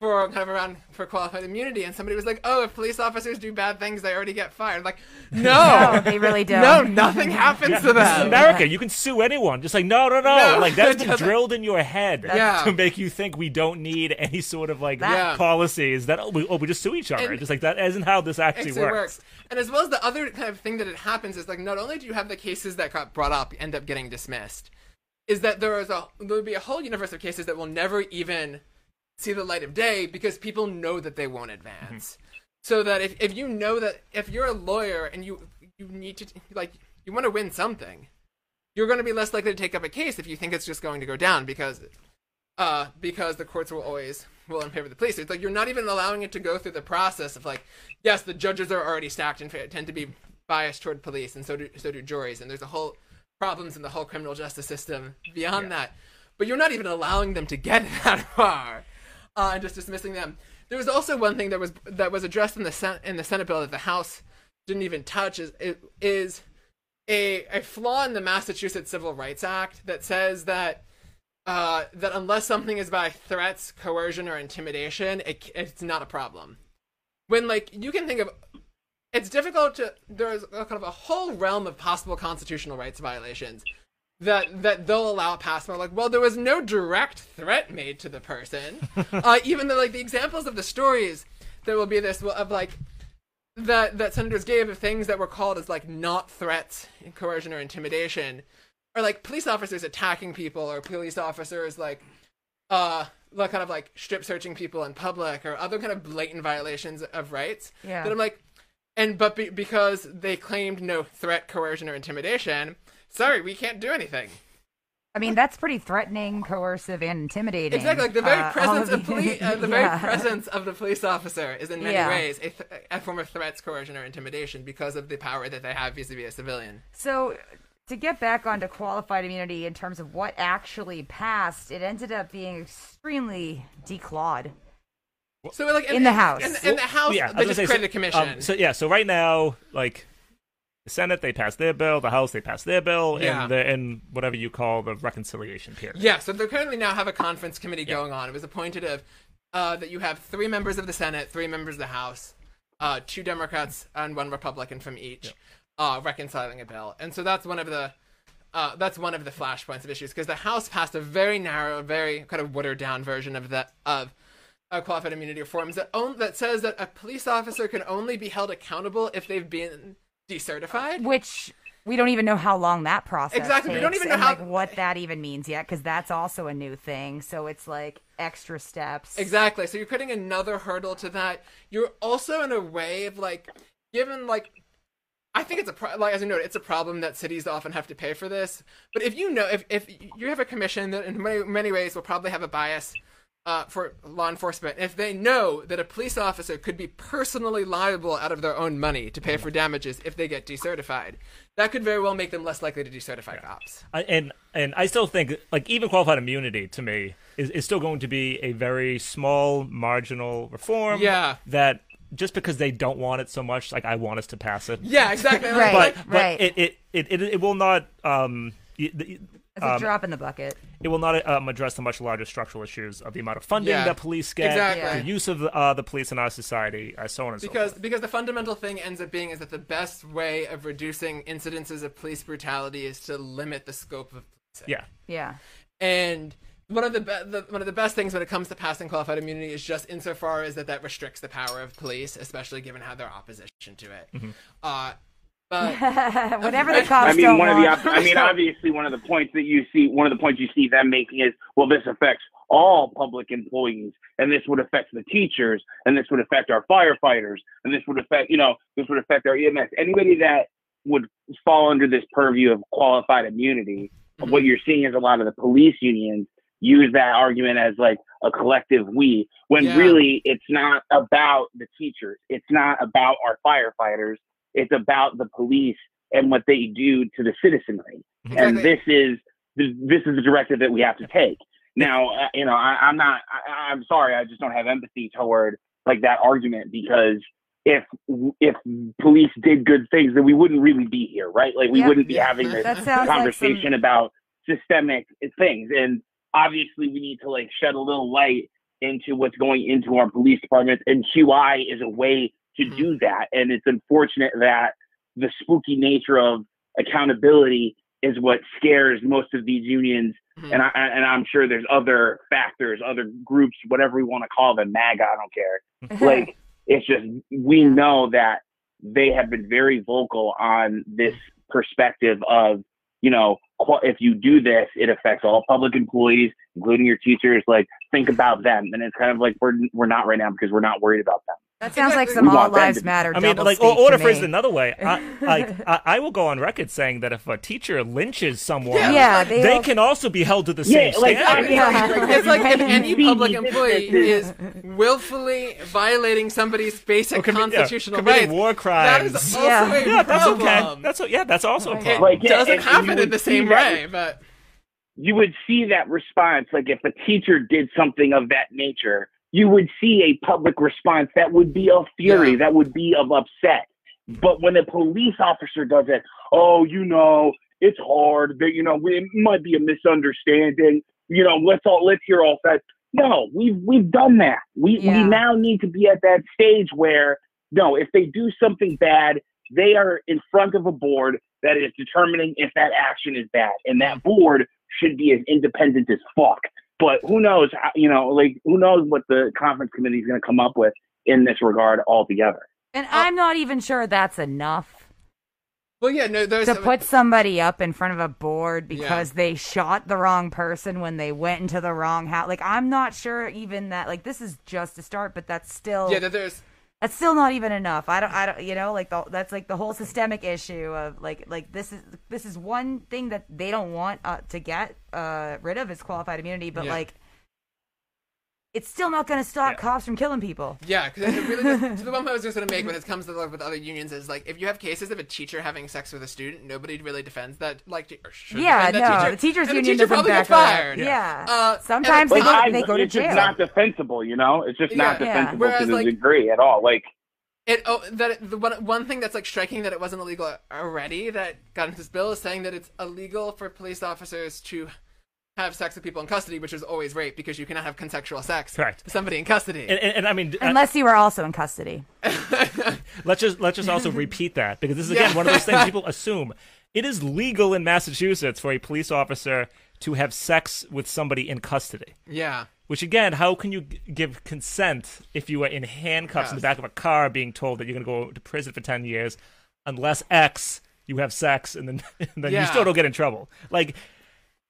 for kind of around for qualified immunity, and somebody was like, "Oh, if police officers do bad things, they already get fired." Like, no, No, they really don't. No, nothing happens to them. This is them. America. You can sue anyone. Just like no, no, no. No, like that's it been drilled in your head Yeah. to make you think we don't need any sort of like Yeah. policies that oh we, oh, we just sue each other. And- just like that isn't how this actually actually works. works. And as well as the other kind of thing that it happens is like not only do you have the cases that got brought up end up getting dismissed, is that there is a there will be a whole universe of cases that will never even see the light of day because people know that they won't advance. So that if, if you know that if you're a lawyer and you you need to like you want to win something, you're going to be less likely to take up a case if you think it's just going to go down because uh, because the courts will always will in favor of the police. It's like you're not even allowing it to go through the process of like, yes, the judges are already stacked and tend to be biased toward police, and so do so do juries, and there's a whole problems in the whole criminal justice system beyond that. But you're not even allowing them to get that far, uh, and just dismissing them. There was also one thing that was that was addressed in the Sen- in the Senate bill that the House didn't even touch is is a a flaw in the Massachusetts Civil Rights Act that says that uh, that unless something is by threats, coercion, or intimidation, it, it's not a problem. When like you can think of, it's difficult to there's kind of a whole realm of possible constitutional rights violations that that they'll allow pass by. Like, well, there was no direct threat made to the person. uh, even though like the examples of the stories there will be this of like that that senators gave of things that were called as like not threats, coercion, or intimidation or like police officers attacking people or police officers like uh like kind of like strip searching people in public or other kind of blatant violations of rights Yeah. that i'm like and but be, because they claimed no threat coercion or intimidation sorry we can't do anything I mean, that's pretty threatening, coercive, and intimidating. exactly like the very Uh, presence of the- police uh, the Yeah. very presence of the police officer is in many Yeah. ways a, th- a form of threats coercion or intimidation because of the power that they have vis-a-vis a civilian So, to get back onto qualified immunity in terms of what actually passed, it ended up being extremely declawed. so like In the House. in, in the house yeah, I they just gonna say, created a so- commission um, so yeah, so right now, like the Senate, they passed their bill. The House, they passed their bill, Yeah. and the and whatever you call the reconciliation period. Yeah, so they currently now have a conference committee going on. It was appointed of uh, that you have three members of the Senate, three members of the House, uh, two Democrats and one Republican from each, uh, reconciling a bill. And so that's one of the uh, that's one of the flashpoints of issues because the House passed a very narrow, very kind of watered down version of that of uh, qualified immunity reforms that own, that says that a police officer can only be held accountable if they've been decertified. Which we don't even know how long that process Exactly, we don't even know how- like what that even means yet because that's also a new thing. So it's like extra steps. Exactly. So you're putting another hurdle to that. You're also in a way of like, given like, I think it's a pro- like as you noted, it's a problem that cities often have to pay for this. But if you know, if if you have a commission that in many many ways will probably have a bias. Uh, for law enforcement, if they know that a police officer could be personally liable out of their own money to pay for damages if they get decertified, that could very well make them less likely to decertify cops. I- and and I still think like even qualified immunity to me is, is still going to be a very small marginal reform. Yeah. That just because they don't want it so much, like I want us to pass it. Yeah, exactly. Right. But but right. it, it, it, it it will not um y- the- It's a um, drop in the bucket. it will not um, address the much larger structural issues of the amount of funding Yeah. that police get, Exactly. the use of uh, the police in our society, uh, so on and because so forth. because the fundamental thing ends up being is that the best way of reducing incidences of police brutality is to limit the scope of policing. Yeah. Yeah. And one of the, be- the one of the best things when it comes to passing qualified immunity is just insofar as that that restricts the power of police, especially given how they're opposition to it. Mm-hmm. Uh, but Whatever the cops I mean, don't one of the, I mean, obviously, one of the points that you see, one of the points you see them making is, well, this affects all public employees, and this would affect the teachers, and this would affect our firefighters, and this would affect, you know, this would affect our EMS. Anybody that would fall under this purview of qualified immunity, mm-hmm. what you're seeing is a lot of the police unions use that argument as like a collective we, when Yeah. really it's not about the teachers, it's not about our firefighters, it's about the police and what they do to the citizenry. And this is this is the directive that we have to take. Now, uh, you know, I, I'm not. I, I'm sorry. I just don't have empathy toward like that argument because if if police did good things, then we wouldn't really be here, right? Like we Yeah. wouldn't be Yeah. having this That like conversation some- about systemic things. And obviously, we need to like shed a little light into what's going into our police departments, and QI is a way to Mhm. do that. And it's unfortunate that the spooky nature of accountability is what scares most of these unions. Mhm. And I and I'm sure there's other factors, other groups, whatever we want to call them, MAGA, I don't care. Like it's just we know that they have been very vocal on this perspective of you know if you do this, it affects all public employees, including your teachers. Like think about them, and it's kind of like we're we're not right now because we're not worried about them. That sounds like some all lives matter. I mean, like, or, speak or to to phrase me. it another way, I, like, I, I will go on record saying that if a teacher lynches someone, Yeah, Yeah, they, they, they all- can also be held to the Yeah, same like, standard. I- Yeah. it's like if any public employee is willfully violating somebody's basic Or commi- yeah, constitutional committing rights. war That crimes. is also Yeah. a yeah, that's okay. problem. That's a, yeah, that's also a problem. Like, It yeah, doesn't happen in the see same that- way, but you would see that response like if a teacher did something of that nature you would see a public response that would be of fury Yeah. that would be of upset but when a police officer does it oh you know it's hard that you know it might be a misunderstanding you know let's all let's hear all that no we've we've done that we Yeah. we now need to be at that stage where no if they do something bad they are in front of a board that is determining if that action is bad and that board should be as independent as fuck. But who knows? You know, like who knows what the conference committee is going to come up with in this regard altogether. and oh. I'm not even sure that's enough well, yeah, no, there's to put somebody up in front of a board Yeah. because they shot the wrong person when they went into the wrong house. Like I'm not sure even that. Like this is just a start, but that's still yeah, that there's that's still not even enough. I don't, I don't, you know, like the, that's like the whole systemic issue of like, like this is this is one thing that they don't want uh, to get uh, rid of is qualified immunity, but Yeah. like, it's still not going to stop Yeah. cops from killing people. Yeah, because really, the, so the one point I was just going to make when it comes to like, with other unions is like if you have cases of a teacher having sex with a student, nobody really defends that. Like, or should Yeah, defend that no, teacher. the teachers and union the teacher probably back get fired. Yeah. Uh, Sometimes and- they go, I- they go to it's just not defensible, you know. It's just not Yeah. Yeah. defensible Whereas, to the like- degree at all. Like, It oh that it, the one one thing that's like striking that it wasn't illegal already that got into this bill is saying that it's illegal for police officers to have sex with people in custody, which is always rape because you cannot have consensual sex Correct. with somebody in custody. And, and, and I mean, uh, Unless you were also in custody. let's just let's just also repeat that because this is again Yeah. one of those things people assume. It is legal in Massachusetts for a police officer to have sex with somebody in custody. yeah. Which again, how can you g- give consent if you are in handcuffs in the back of a car, being told that you're going to go to prison for ten years, unless X you have sex, and then and then you still don't get in trouble. Like,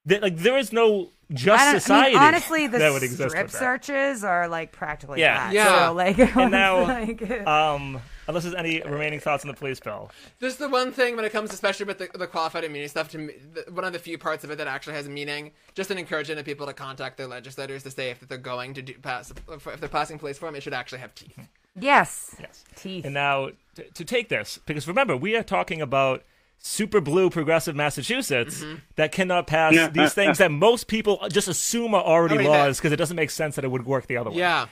th- like there is no just I society I mean, honestly, the that would exist. strip searches are like practically Yeah. that. Yeah. So, like, And now, like, um, unless there's any remaining thoughts on the police bill, Just the one thing when it comes, especially with the, the qualified immunity stuff, to me, the, one of the few parts of it that actually has meaning, just an encouragement of people to contact their legislators to say if they're going to do pass, if they're passing police reform, it should actually have teeth. yes. Yes. Teeth. And now to, to take this, because remember, we are talking about super blue progressive Massachusetts Mm-hmm. that cannot pass these things that most people just assume are already Already laws because it doesn't make sense that it would work the other way. Yeah.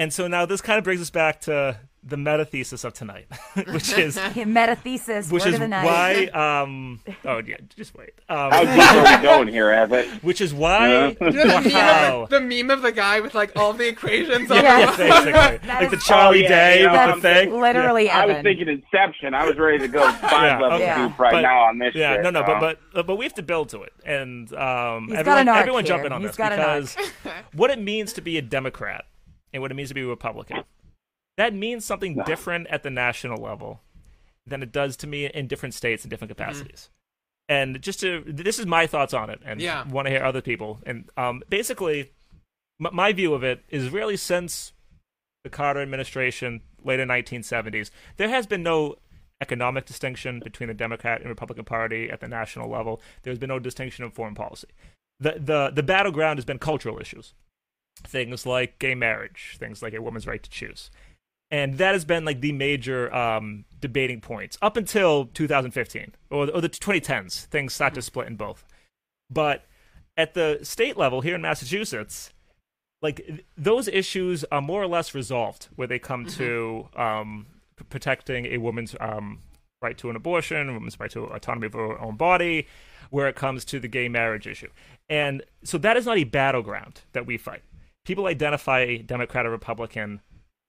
And so now this kind of brings us back to the meta thesis of tonight, which is Meta thesis. which word is of the night. why um oh yeah just wait um, how deep are we going here, Evan? which is why Yeah. You know the, meme of the, the meme of the guy with like all the equations on Yeah. the basically That like the Charlie Oh, yeah, Day yeah, with the thing Literally, I was thinking Inception. I was ready to go five Yeah, levels okay. deep right But- now on this. Yeah, shit, no, no, so. but but but we have to build to it, and um, He's got everyone, an arc everyone here. jump in on He's this got an arc. because what it means to be a Democrat and what it means to be a Republican, that means something different at the national level than it does to me in different states and different capacities. And just to this is my thoughts on it, and Yeah. want to hear other people. And um, basically, m- my view of it is really since the Carter administration, later 1970s, there has been no economic distinction between the Democrat and Republican Party at the national level. There's been no distinction of foreign policy. The the the battleground has been cultural issues, things like gay marriage, things like a woman's right to choose, and that has been like the major um, debating points up until 2015 or, or the 2010s. Things start to split in both, but at the state level here in Massachusetts, like those issues are more or less resolved where they come to um, p- protecting a woman's um, right to an abortion, a woman's right to autonomy of her own body, where it comes to the gay marriage issue. And so that is not a battleground that we fight. People identify Democrat or Republican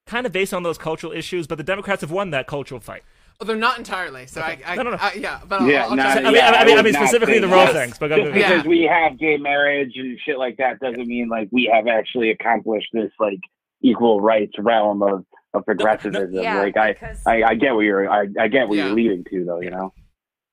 kind of based on those cultural issues, but the Democrats have won that cultural fight. Oh, they're not entirely. So I, I, No, no, no. I- yeah, but I'll, Yeah, I'll, nah, try- I mean, Yeah, I mean, I I mean, specifically the think wrong that. things, but just ahead. Yeah. because we have gay marriage and shit like that doesn't mean like we have actually accomplished this like equal rights realm of, of progressivism. Yeah, like I, because- I, I get what you're I, I get what Yeah. you're leading to though, you know.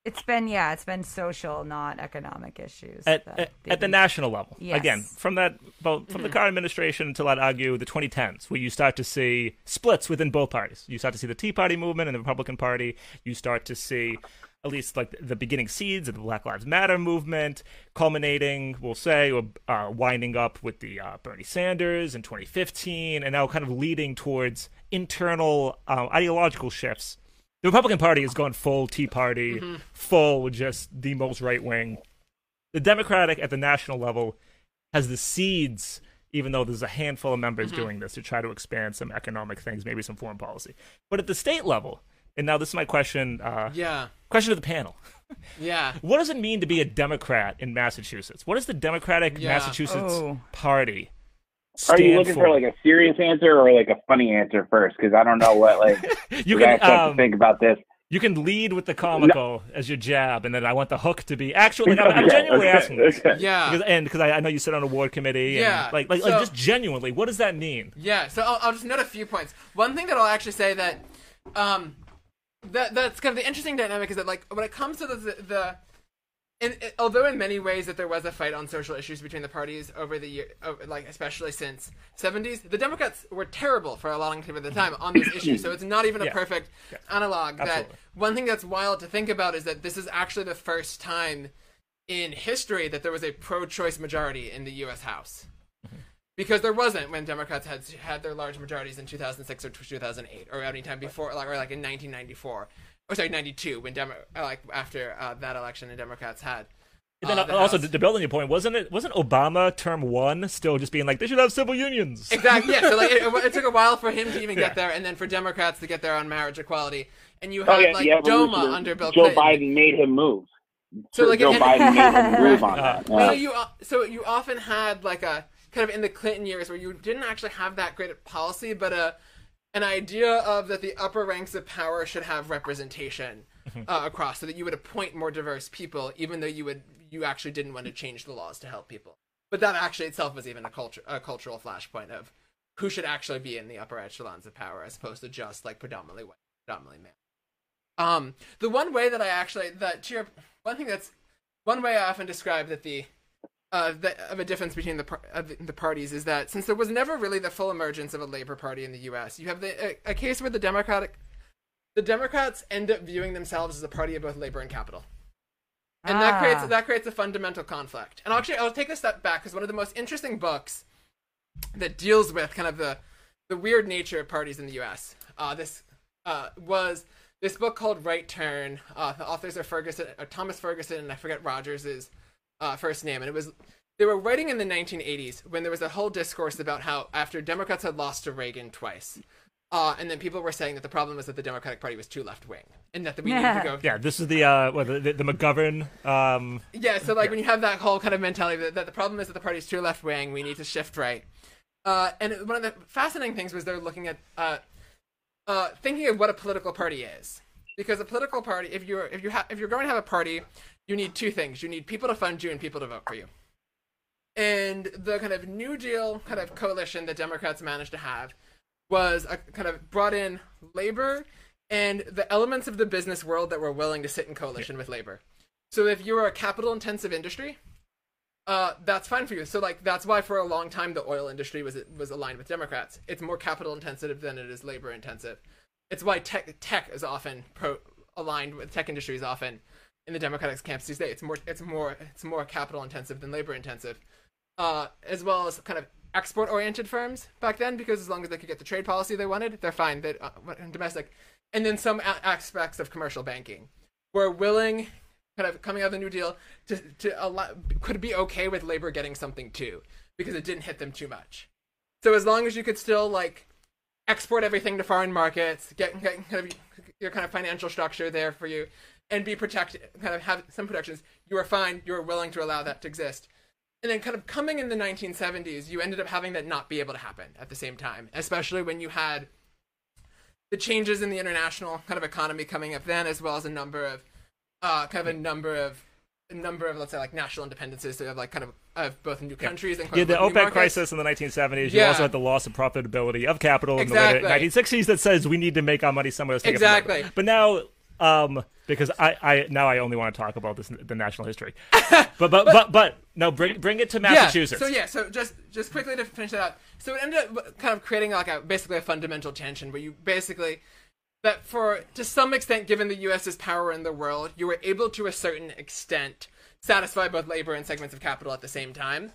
It's been yeah, it's been social, not economic issues. at, at, at the national level. Yes. Again, from that well, from the current administration until I'd argue the 2010s, where you start to see splits within both parties. You start to see the Tea Party movement and the Republican Party. You start to see at least like the beginning seeds of the Black Lives Matter movement, culminating, we'll say, or uh, winding up with the uh, Bernie Sanders in 2015, and now kind of leading towards internal uh, ideological shifts. The Republican Party has gone full Tea Party, full just the most right wing the Democratic at the national level has the seeds, even though there's a handful of members doing this to try to expand some economic things, maybe some foreign policy. But at the state level, and now this is my question, uh, Yeah. question to the panel. Yeah. What does it mean to be a Democrat in Massachusetts? What is the Democratic Yeah. Massachusetts Oh. Party Are you looking for like a serious answer or like a funny answer first? Because I don't know what like you you guys can have to um, think about this. you can lead with the comical as your jab, and then I want the hook to be actually. Like, I'm, I'm Okay, genuinely okay, asking this. okay. Yeah. Because, and because I, I know you sit on a ward committee, and Yeah, like, like, so- like, just genuinely, what does that mean? Yeah, so I'll, I'll just note a few points. One thing that I'll actually say that, um, that that's kind of the interesting dynamic is that like when it comes to the the, in, it- uh, although in many ways that there was a fight on social issues between the parties over the year, over, like especially since 70s, the Democrats were terrible for a long time at the time on this issue. So it's not even a Yeah. perfect analog. That one thing that's wild to think about is that this is actually the first time in history that there was a pro-choice majority in the U.S. House because there wasn't when Democrats had had their large majorities in 2006 or 2008 or any time before, like or like in 1994 or sorry 92 when Demo- uh, like after uh, that election, the Democrats had. And then uh, the also House. to, to build on your point, wasn't it? Wasn't Obama term one still just being like they should have civil unions? Exactly. Yeah. So like it, it took a while for him to even Yeah. get there, and then for Democrats to get there on marriage equality. And you Oh had yeah, like the DOMA under Bill Joe Clinton. Biden made him move. So like Joe and- Biden made him move on Uh, that. So you so you often had like a kind of in the Clinton years where you didn't actually have that great policy, but a an idea of that the upper ranks of power should have representation uh, across, so that you would appoint more diverse people, even though you would you actually didn't want to change the laws to help people. But that actually itself was even a culture a cultural flashpoint of who should actually be in the upper echelons of power, as opposed to just like predominantly white, predominantly male. Um, the one way that I actually that to your one thing that's one way I often describe that the uh, the, of a difference between the, par- the parties is that since there was never really the full emergence of a labor party in the U.S., you have the, a, a case where the Democratic, the Democrats end up viewing themselves as a party of both labor and capital, and that Ah. creates that creates a fundamental conflict. And actually, I'll take a step back because one of the most interesting books that deals with kind of the the weird nature of parties in the U.S. Uh, this uh, was this book called Right Turn. Uh, the authors are Ferguson, uh, Thomas Ferguson, and I forget Rogers's uh, first name. And it was they were writing in the 1980s when there was a whole discourse about how after Democrats had lost to Reagan twice, uh, and then people were saying that the problem was that the Democratic Party was too left wing, and that we needed to go Yeah, this is the uh, what, the, the, the McGovern. Um, yeah, so like when you have that whole kind of mentality that, that the problem is that the party is too left wing, we need to shift right. Uh, and one of the fascinating things was they're looking at uh, uh, thinking of what a political party is, because a political party, if you're if you ha- if you're going to have a party, you need two things: you need people to fund you and people to vote for you. And the kind of New Deal kind of coalition that Democrats managed to have was a kind of brought in labor and the elements of the business world that were willing to sit in coalition with labor. So if you're a capital intensive industry, uh, that's fine for you. So like that's why for a long time the oil industry was was aligned with Democrats. It's more capital intensive than it is labor intensive. It's why tech tech is often pro aligned with tech industries often in the Democratic camps these days. It's more it's more it's more capital intensive than labor intensive. Uh, as well as kind of export oriented firms back then because as long as they could get the trade policy they wanted, they're fine. That uh, domestic, and then some a- aspects of commercial banking were willing, kind of coming out of the New Deal, to to allow, could be okay with labor getting something too because it didn't hit them too much. So as long as you could still like export everything to foreign markets, get, get kind of your kind of financial structure there for you, and be protected, kind of have some protections, you were fine. You were willing to allow that to exist. And then, kind of coming in the 1970s, you ended up having that not be able to happen at the same time, especially when you had the changes in the international kind of economy coming up then, as well as a number of, uh, kind of a number of, a number of let's say like national independences. So you have like kind of of both new countries and yeah, the OPEC crisis in the 1970s. You Yeah. also had the loss of profitability of capital Exactly. in the 1960s that says we need to make our money somewhere else. to get from Exactly. But now Um, because I, I now I only want to talk about this the national history. but but but but no, bring bring it to Massachusetts. Yeah, so yeah, so just just quickly to finish that out. So it ended up kind of creating like a basically a fundamental tension where you basically that for to some extent, given the U.S.'s power in the world, you were able to a certain extent satisfy both labor and segments of capital at the same time.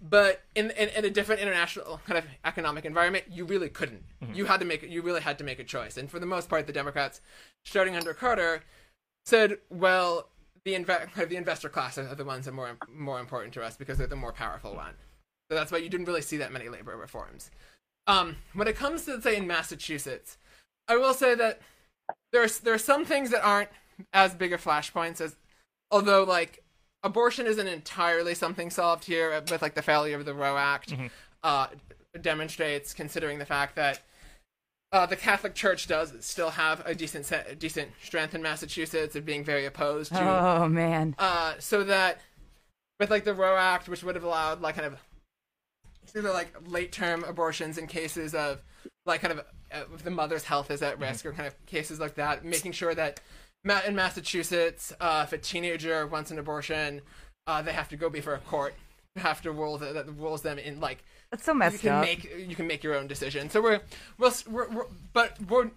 But in, in, in a different international kind of economic environment, you really couldn't. You had to make you really had to make a choice. And for the most part, the Democrats, starting under Carter, said, "Well, the inve- kind of the investor class are the ones that are more more important to us because they're the more powerful one." So that's why you didn't really see that many labor reforms. Um, when it comes to say in Massachusetts, I will say that there's there are some things that aren't as big of flashpoints as, although like abortion isn't entirely something solved here with like the failure of the Roe Act. Uh, demonstrates considering the fact that uh, the Catholic Church does still have a decent se- decent strength in Massachusetts of being very opposed to Oh man. uh, so that with like the Roe Act, which would have allowed like kind of either like late term abortions in cases of like kind of uh, if the mother's health is at risk or kind of cases like that, making sure that ma- in Massachusetts, uh, if a teenager wants an abortion, uh, they have to go before a court, have to rule that, that rules them in like That's so messed you can up. make you can make your own decision. So we're we're, we're, we're but we're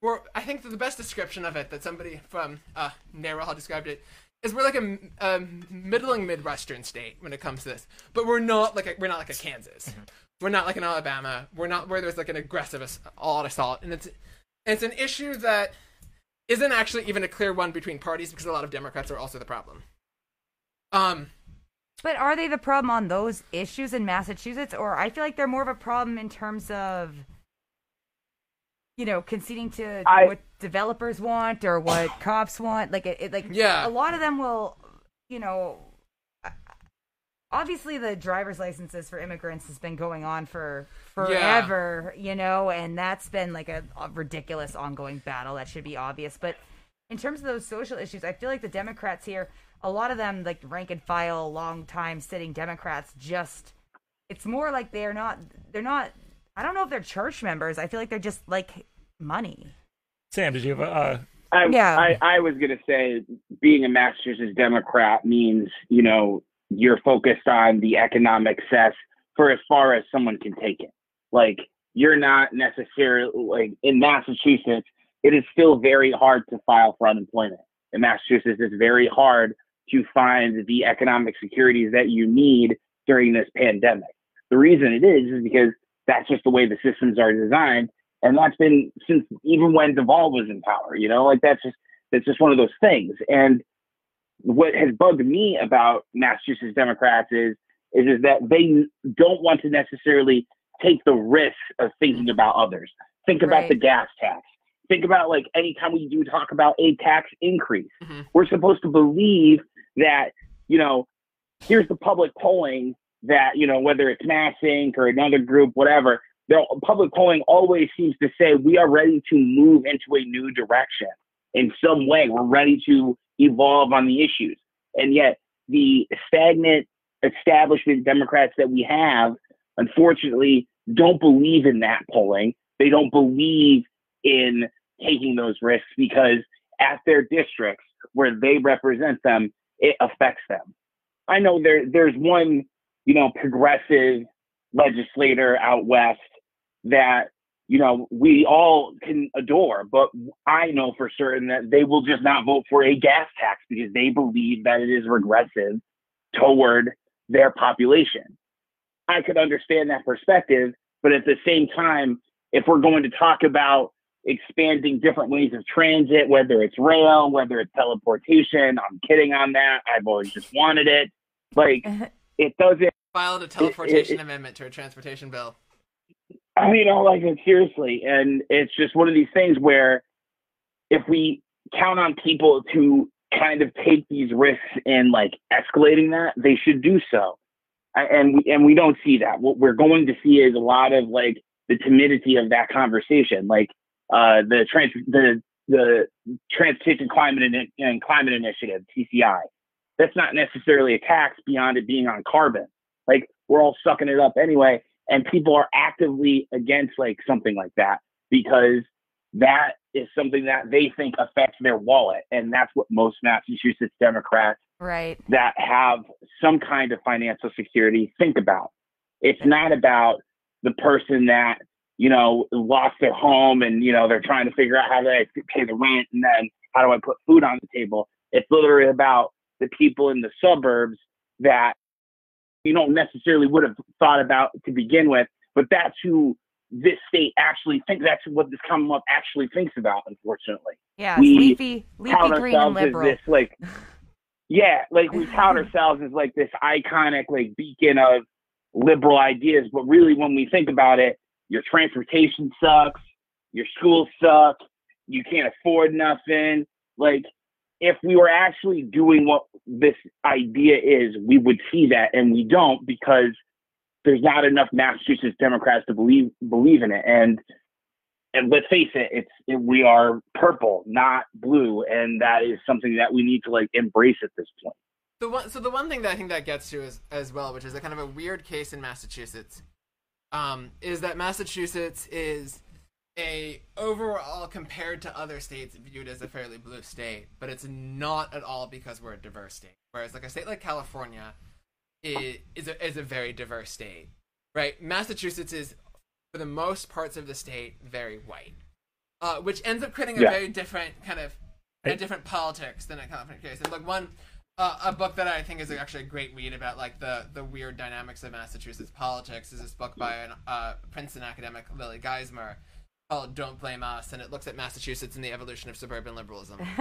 we're I think that the best description of it that somebody from uh NARAL described it is we're like a, a middling midwestern state when it comes to this, but we're not like a, we're not like a Kansas. We're not like an Alabama. We're not where there's like an aggressive ass- all-out assault, and it's it's an issue that isn't actually even a clear one between parties because a lot of Democrats are also the problem. Um, But are they the problem on those issues in Massachusetts, or I feel like they're more of a problem in terms of, you know, conceding to I- what developers want or what cops want? Like, it, it like Yeah. a lot of them will, you know. Obviously, the driver's licenses for immigrants has been going on for forever, you know, and that's been like a, a ridiculous ongoing battle. That should be obvious. But in terms of those social issues, I feel like the Democrats here, a lot of them, like rank and file, long time sitting Democrats, just it's more like they're not they're not. I don't know if they're church members. I feel like they're just like money. Sam, did you have a? Uh, I, Yeah. I, I was going to say being a Massachusetts Democrat means, you know, you're focused on the economic cess for as far as someone can take it. Like, you're not necessarily, like, in Massachusetts, it is still very hard to file for unemployment. In Massachusetts, it's very hard to find the economic securities that you need during this pandemic. The reason it is is because that's just the way the systems are designed and that's been since even when Deval was in power. You know, like that's just that's just one of those things. And what has bugged me about Massachusetts Democrats is is, is that they don't want to necessarily take the risk of thinking about others. Think about Right. the gas tax. Think about like anytime we do talk about a tax increase, Mhm. we're supposed to believe that you know here's the public polling that you know whether it's Mass Inc. or another group, whatever the public polling always seems to say we are ready to move into a new direction in some way. We're ready to evolve on the issues. And yet, the stagnant establishment Democrats that we have, unfortunately, don't believe in that polling. They don't believe in taking those risks because at their districts where they represent them, it affects them. I know there there's one, you know, progressive legislator out west that you know we all can adore but i know for certain that they will just not vote for a gas tax because they believe that it is regressive toward their population. I could understand that perspective but at the same time if we're going to talk about expanding different ways of transit whether it's rail whether it's teleportation i'm kidding on that. I've always just wanted it. Like it doesn't filed a teleportation amendment to a transportation bill. I mean, all like it seriously, and it's just one of these things where if we count on people to kind of take these risks and like escalating that, they should do so. And we and we don't see that. What we're going to see is a lot of like the timidity of that conversation, like uh, the trans the the Transportation Climate and, and Climate Initiative (TCI). That's not necessarily a tax beyond it being on carbon. Like we're all sucking it up anyway, and people are actively against like something like that because that is something that they think affects their wallet. And that's what most Massachusetts Democrats Right. that have some kind of financial security think about. It's not about the person that, you know, lost their home and, you know, they're trying to figure out how I pay the rent and then how do I put food on the table. It's literally about the people in the suburbs that you don't necessarily would have thought about to begin with, but that's who this state actually thinks. That's what this Commonwealth actually thinks about. Unfortunately, Yeah, we leafy, leafy tout green and ourselves as liberal. this like, yeah, like we tout ourselves as like this iconic like beacon of liberal ideas, but really when we think about it, your transportation sucks, your schools suck, you can't afford nothing. Like if we were actually doing what this idea is, we would see that, and we don't because there's not enough Massachusetts Democrats to believe believe in it. And and let's face it, it's it, we are purple, not blue, and that is something that we need to like embrace at this point. The one, so the one thing that I think that gets to is as well, which is a kind of a weird case in Massachusetts, um, is that Massachusetts is a overall compared to other states viewed as a fairly blue state, but it's not at all because we're a diverse state. Whereas like a state like California is is a, is a very diverse state, right? Massachusetts is for the most parts of the state very white, uh, which ends up creating a Yeah. very different kind of a different politics than a California case. And like one uh, a book that I think is actually a great read about like the the weird dynamics of Massachusetts politics is this book by an uh, Princeton academic Lily Geismer called "Don't Blame Us," and it looks at Massachusetts and the evolution of suburban liberalism.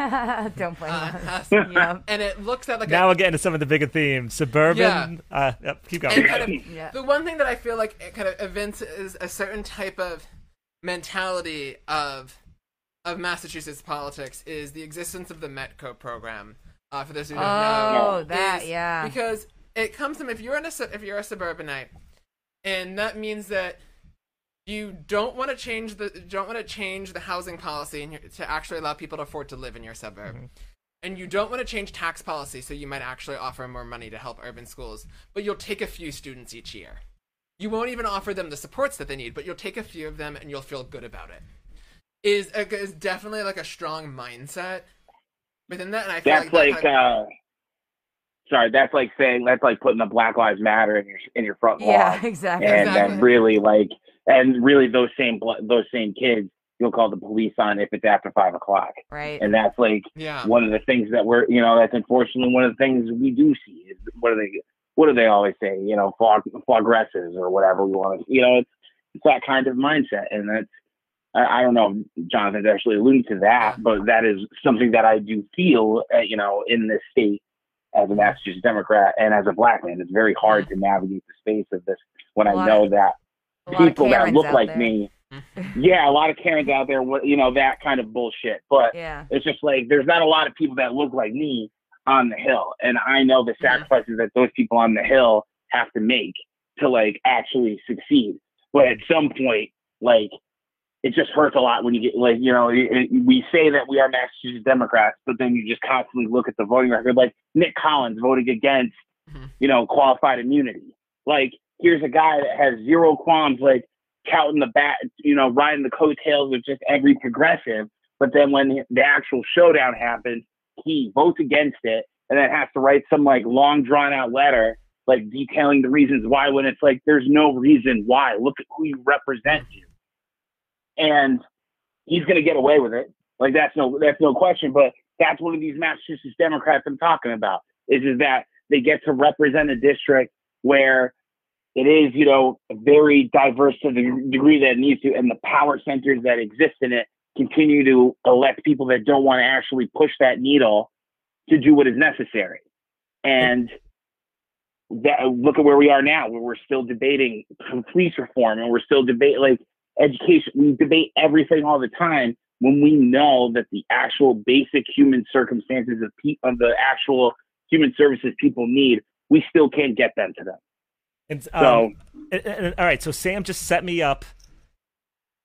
Don't blame Uh, us. has- Yep. And it looks at like now a, we're getting to some of the bigger themes. Suburban. Uh, yep, keep going. and kind of Yeah. the one thing that I feel like it kind of evinces a certain type of mentality of of Massachusetts politics is the existence of the Metco program. Uh, for those who don't know, Oh, that yeah. because it comes from if you're in a if you're a suburbanite, and that means that you don't want to change the don't want to change the housing policy and to actually allow people to afford to live in your suburb. And you don't want to change tax policy, so you might actually offer more money to help urban schools, but you'll take a few students each year. You won't even offer them the supports that they need, but you'll take a few of them and you'll feel good about it. Is a, is definitely like a strong mindset within that, and I feel That's like, that like, kind of- uh, sorry, that's like saying that's like putting the Black Lives Matter in your in your front lawn. Yeah, exactly. and Exactly. then really like and really those same those same kids you'll call the police on if it's after five o'clock Right. and that's like yeah. one of the things that we're you know that's unfortunately one of the things we do see is what are they what do they always say you know fog progresses or whatever we want to you know it's, it's that kind of mindset and that's I, I don't know if Jonathan's actually alluding to that but that is something that I do feel uh, you know in this state as a Massachusetts Democrat and as a black man it's very hard to navigate the space of this when I know that A lot of people that look like there. me. Yeah a lot of Karens out there you know that kind of bullshit. But Yeah. it's just like there's not a lot of people that look like me on the hill. And i know the sacrifices that those people on the hill have to make to like actually succeed. But at some point like it just hurts a lot when you get like you know it, it- we say that we are massachusetts democrats but then you just constantly look at the voting record. Like nick collins voting against Mhm. you know qualified immunity. Like here's a guy that has zero qualms like counting the bat you know riding the coattails of just every progressive but then when the actual showdown happens, he votes against it and then has to write some like long drawn out letter, like detailing the reasons why when it's like there's no reason why. Look at who you represent you. And he's gonna get away with it. Like that's no that's no question. But that's one of these Massachusetts Democrats I'm talking about, is is that they get to represent a district where it is, you know, very diverse to the degree that it needs to, and the power centers that exist in it continue to elect people that don't want to actually push that needle to do what is necessary. And that look at where we are now, where we're still debating police reform and we're still debate like education. We debate everything all the time when we know that the actual basic human circumstances of, pe- of the actual human services people need, we still can't get them to them. And, So- um, and- and- all right, so Sam just set me up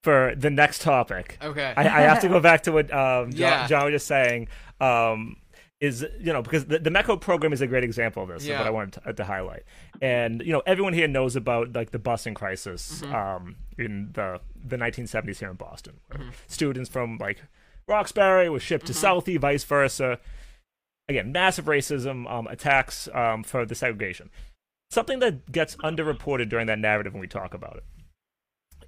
for the next topic. Okay. I, I have to go back to what um, John, Yeah. John was just saying. Um, is you know because the, the Metco program is a great example of this. Is Yeah. what I wanted to, to highlight, and you know everyone here knows about like the busing crisis Mm-hmm. um, in the the 1970s here in Boston, where Mm-hmm. students from like Roxbury were shipped to Southie, vice versa. Again, massive racism um, attacks um, for the segregation. Something that gets underreported during that narrative when we talk about it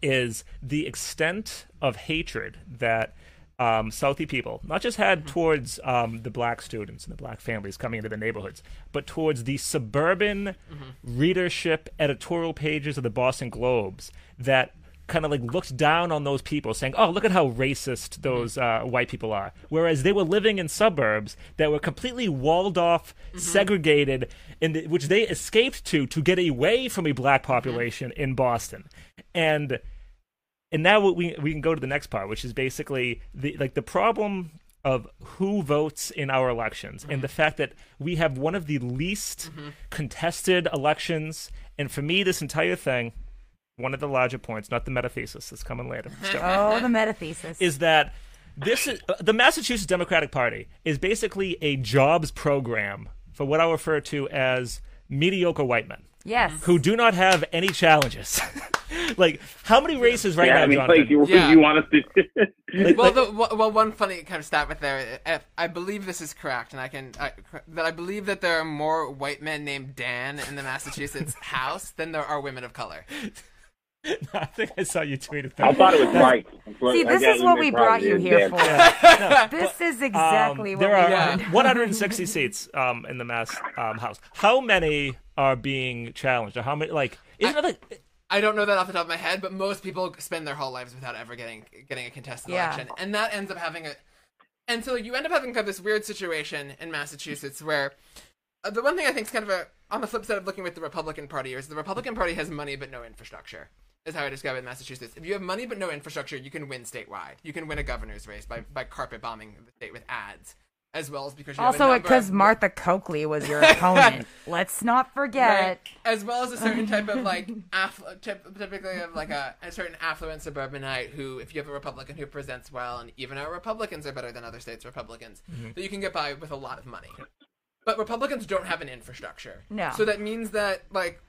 is the extent of hatred that um, Southie people not just had towards um, the black students and the black families coming into the neighborhoods, but towards the suburban readership editorial pages of the Boston Globes that kind of like looked down on those people, saying, "Oh, look at how racist those mm-hmm. uh, white people are," whereas they were living in suburbs that were completely walled off, mm-hmm. segregated, in the, which they escaped to to get away from a black mm-hmm. population in Boston, and and now we we can go to the next part, which is basically the like the problem of who votes in our elections and the fact that we have one of the least contested elections. And for me, this entire thing, one of the larger points, not the metathesis that's coming later, still, Oh, the metathesis. is that this is uh, the Massachusetts Democratic Party is basically a jobs program for what I refer to as mediocre white men yes. who do not have any challenges. like how many races right yeah, now, I mean, Jonathan? like, you, Yeah. you want us to. well, the, well, well, one funny kind of stat with there, if I believe this is correct, and I can I, that I believe that there are more white men named Dan in the Massachusetts House than there are women of color. I think I saw you tweeted I that. I thought it was right. See, this is what we brought you here for. This is exactly Um, what there we are Yeah. wanted. 160 seats um, in the Mass um, House. How many are being challenged? Or how many? Like, isn't it like I don't know that off the top of my head, but most people spend their whole lives without ever getting getting a contested Yeah. election, and that ends up having a. And so you end up having kind of this weird situation in Massachusetts where uh, the one thing I think is kind of a on the flip side of looking with the Republican Party is the Republican Party has money but no infrastructure. Is how I describe it in Massachusetts. If you have money but no infrastructure, you can win statewide. You can win a governor's race by by carpet bombing the state with ads, as well as because you Also, because of- Martha Coakley was your opponent. Let's not forget. Right. As well as a certain type of like, afflu- typ- typically of like a, a certain affluent suburbanite who, if you have a Republican who presents well, and even our Republicans are better than other states' Republicans, mm-hmm. that you can get by with a lot of money. But Republicans don't have an infrastructure. No. So that means that like.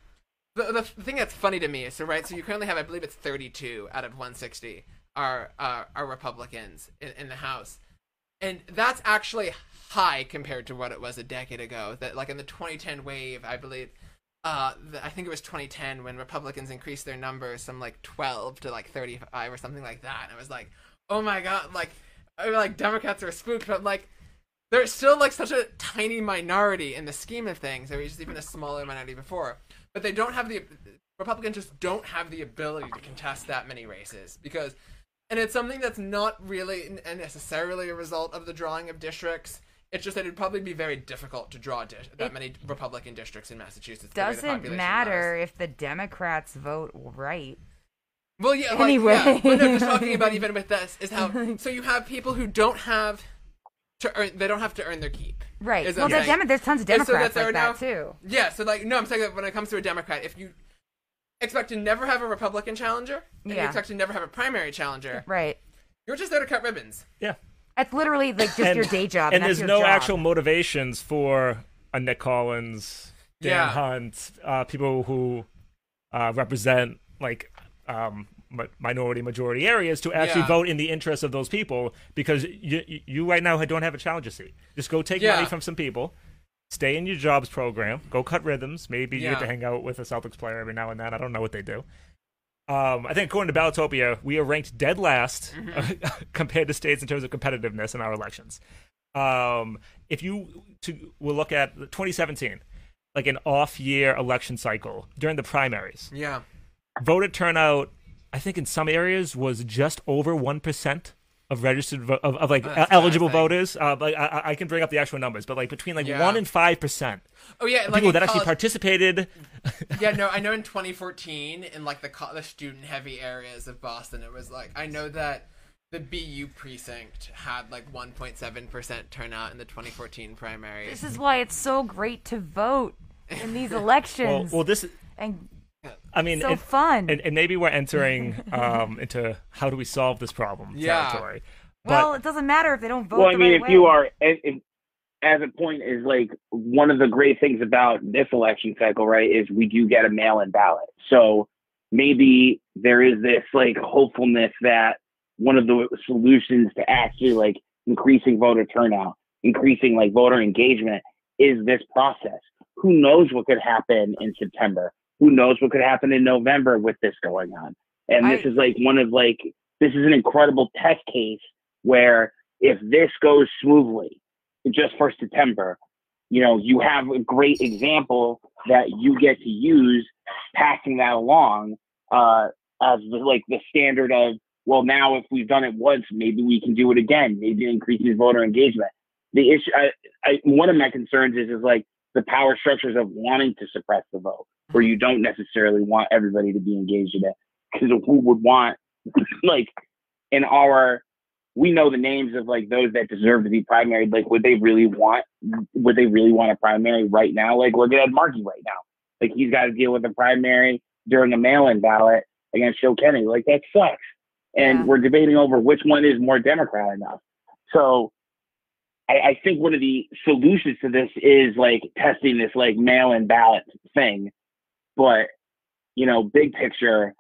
The, the thing that's funny to me is so right. So you currently have, I believe it's 32 out of 160 are uh, are Republicans in, in the House, and that's actually high compared to what it was a decade ago. That like in the 2010 wave, I believe, uh, the, I think it was 2010 when Republicans increased their numbers from like 12 to like 35 or something like that. And it was like, oh my god, like, I mean, like Democrats are spooked, but like. They're still like such a tiny minority in the scheme of things. There just even a smaller minority before, but they don't have the Republicans just don't have the ability to contest that many races because and it's something that's not really n- necessarily a result of the drawing of districts. It's just that it'd probably be very difficult to draw that It many Republican districts in Massachusetts. the way the Doesn't matter was. if the Democrats vote right. Well, yeah. Like, Anyway. yeah. But no, just talking about even with this is how so you have people who don't have to earn. They don't have to earn their keep. Right. Is Well, what I'm the saying. Demo- there's tons of And so Democrats there like are that now- too. Yeah, so like no, I'm saying that when it comes to a Democrat, if you expect to never have a Republican challenger and you expect to never have a primary challenger, Right. you're just there to cut ribbons. yeah? That's literally like just and, your day job. and that's there's your no job. actual motivations for a Nick Collins, Dan Yeah. Hunt, uh, people who uh, represent like um, mi- minority majority areas to actually Yeah. vote in the interest of those people because you you- right now don't have a challenger seat. Just go take Yeah. money from some people. Stay in your jobs program. Go cut rhythms. Maybe you get to hang out with a Celtics player every now and then. I don't know what they do. Um, I think according to Ballotpedia, we are ranked dead last Mm-hmm. compared to states in terms of competitiveness in our elections. Um, if you to will look at 2017, like an off-year election cycle during the primaries, Yeah. voter turnout, I think in some areas was just over one percent of registered vo- of, of like that's eligible bad, I think. voters. Uh, like I- I, I can bring up the actual numbers, but like between like Yeah. one and five percent Oh yeah, like people in that actually participated. yeah, no, I know in 2014 in like the co- the student heavy areas of Boston, it was like I know that the BU precinct had like 1.7 percent turnout in the 2014 primary. This is why it's so great to vote in these Well, elections. well, this and I mean, so it- fun. and, and maybe we're entering um, into how do we solve this problem Yeah. territory. well, it doesn't matter if they don't vote. well, I the mean, right if you are, if, if- as a point is like one of the great things about this election cycle, right, is we do get a mail-in ballot. So maybe there is this like hopefulness that one of the solutions to actually like increasing voter turnout, increasing like voter engagement is this process. Who knows what could happen in September? Who knows what could happen in November with this going on? And this is like one of like this is an incredible test case where if this goes smoothly just for September, you know, you have a great example that you get to use passing that along uh, as the, like the standard of, well, now if we've done it once, maybe we can do it again. Maybe it increases voter engagement. The issue, I, I, one of my concerns is, is like the power structures of wanting to suppress the vote, where you don't necessarily want everybody to be engaged in it. Because who would want, like, in our we know the names of like those that deserve to be primary. Like, would they really want? Would they really want a primary right now? Like, look at Markey right now. Like, he's got to deal with a primary during a mail-in ballot against Joe Kennedy. Like, that sucks. And Yeah. we're debating over which one is more Democrat enough. So, I, I think one of the solutions to this is like testing this like mail-in ballot thing. But you know, big picture,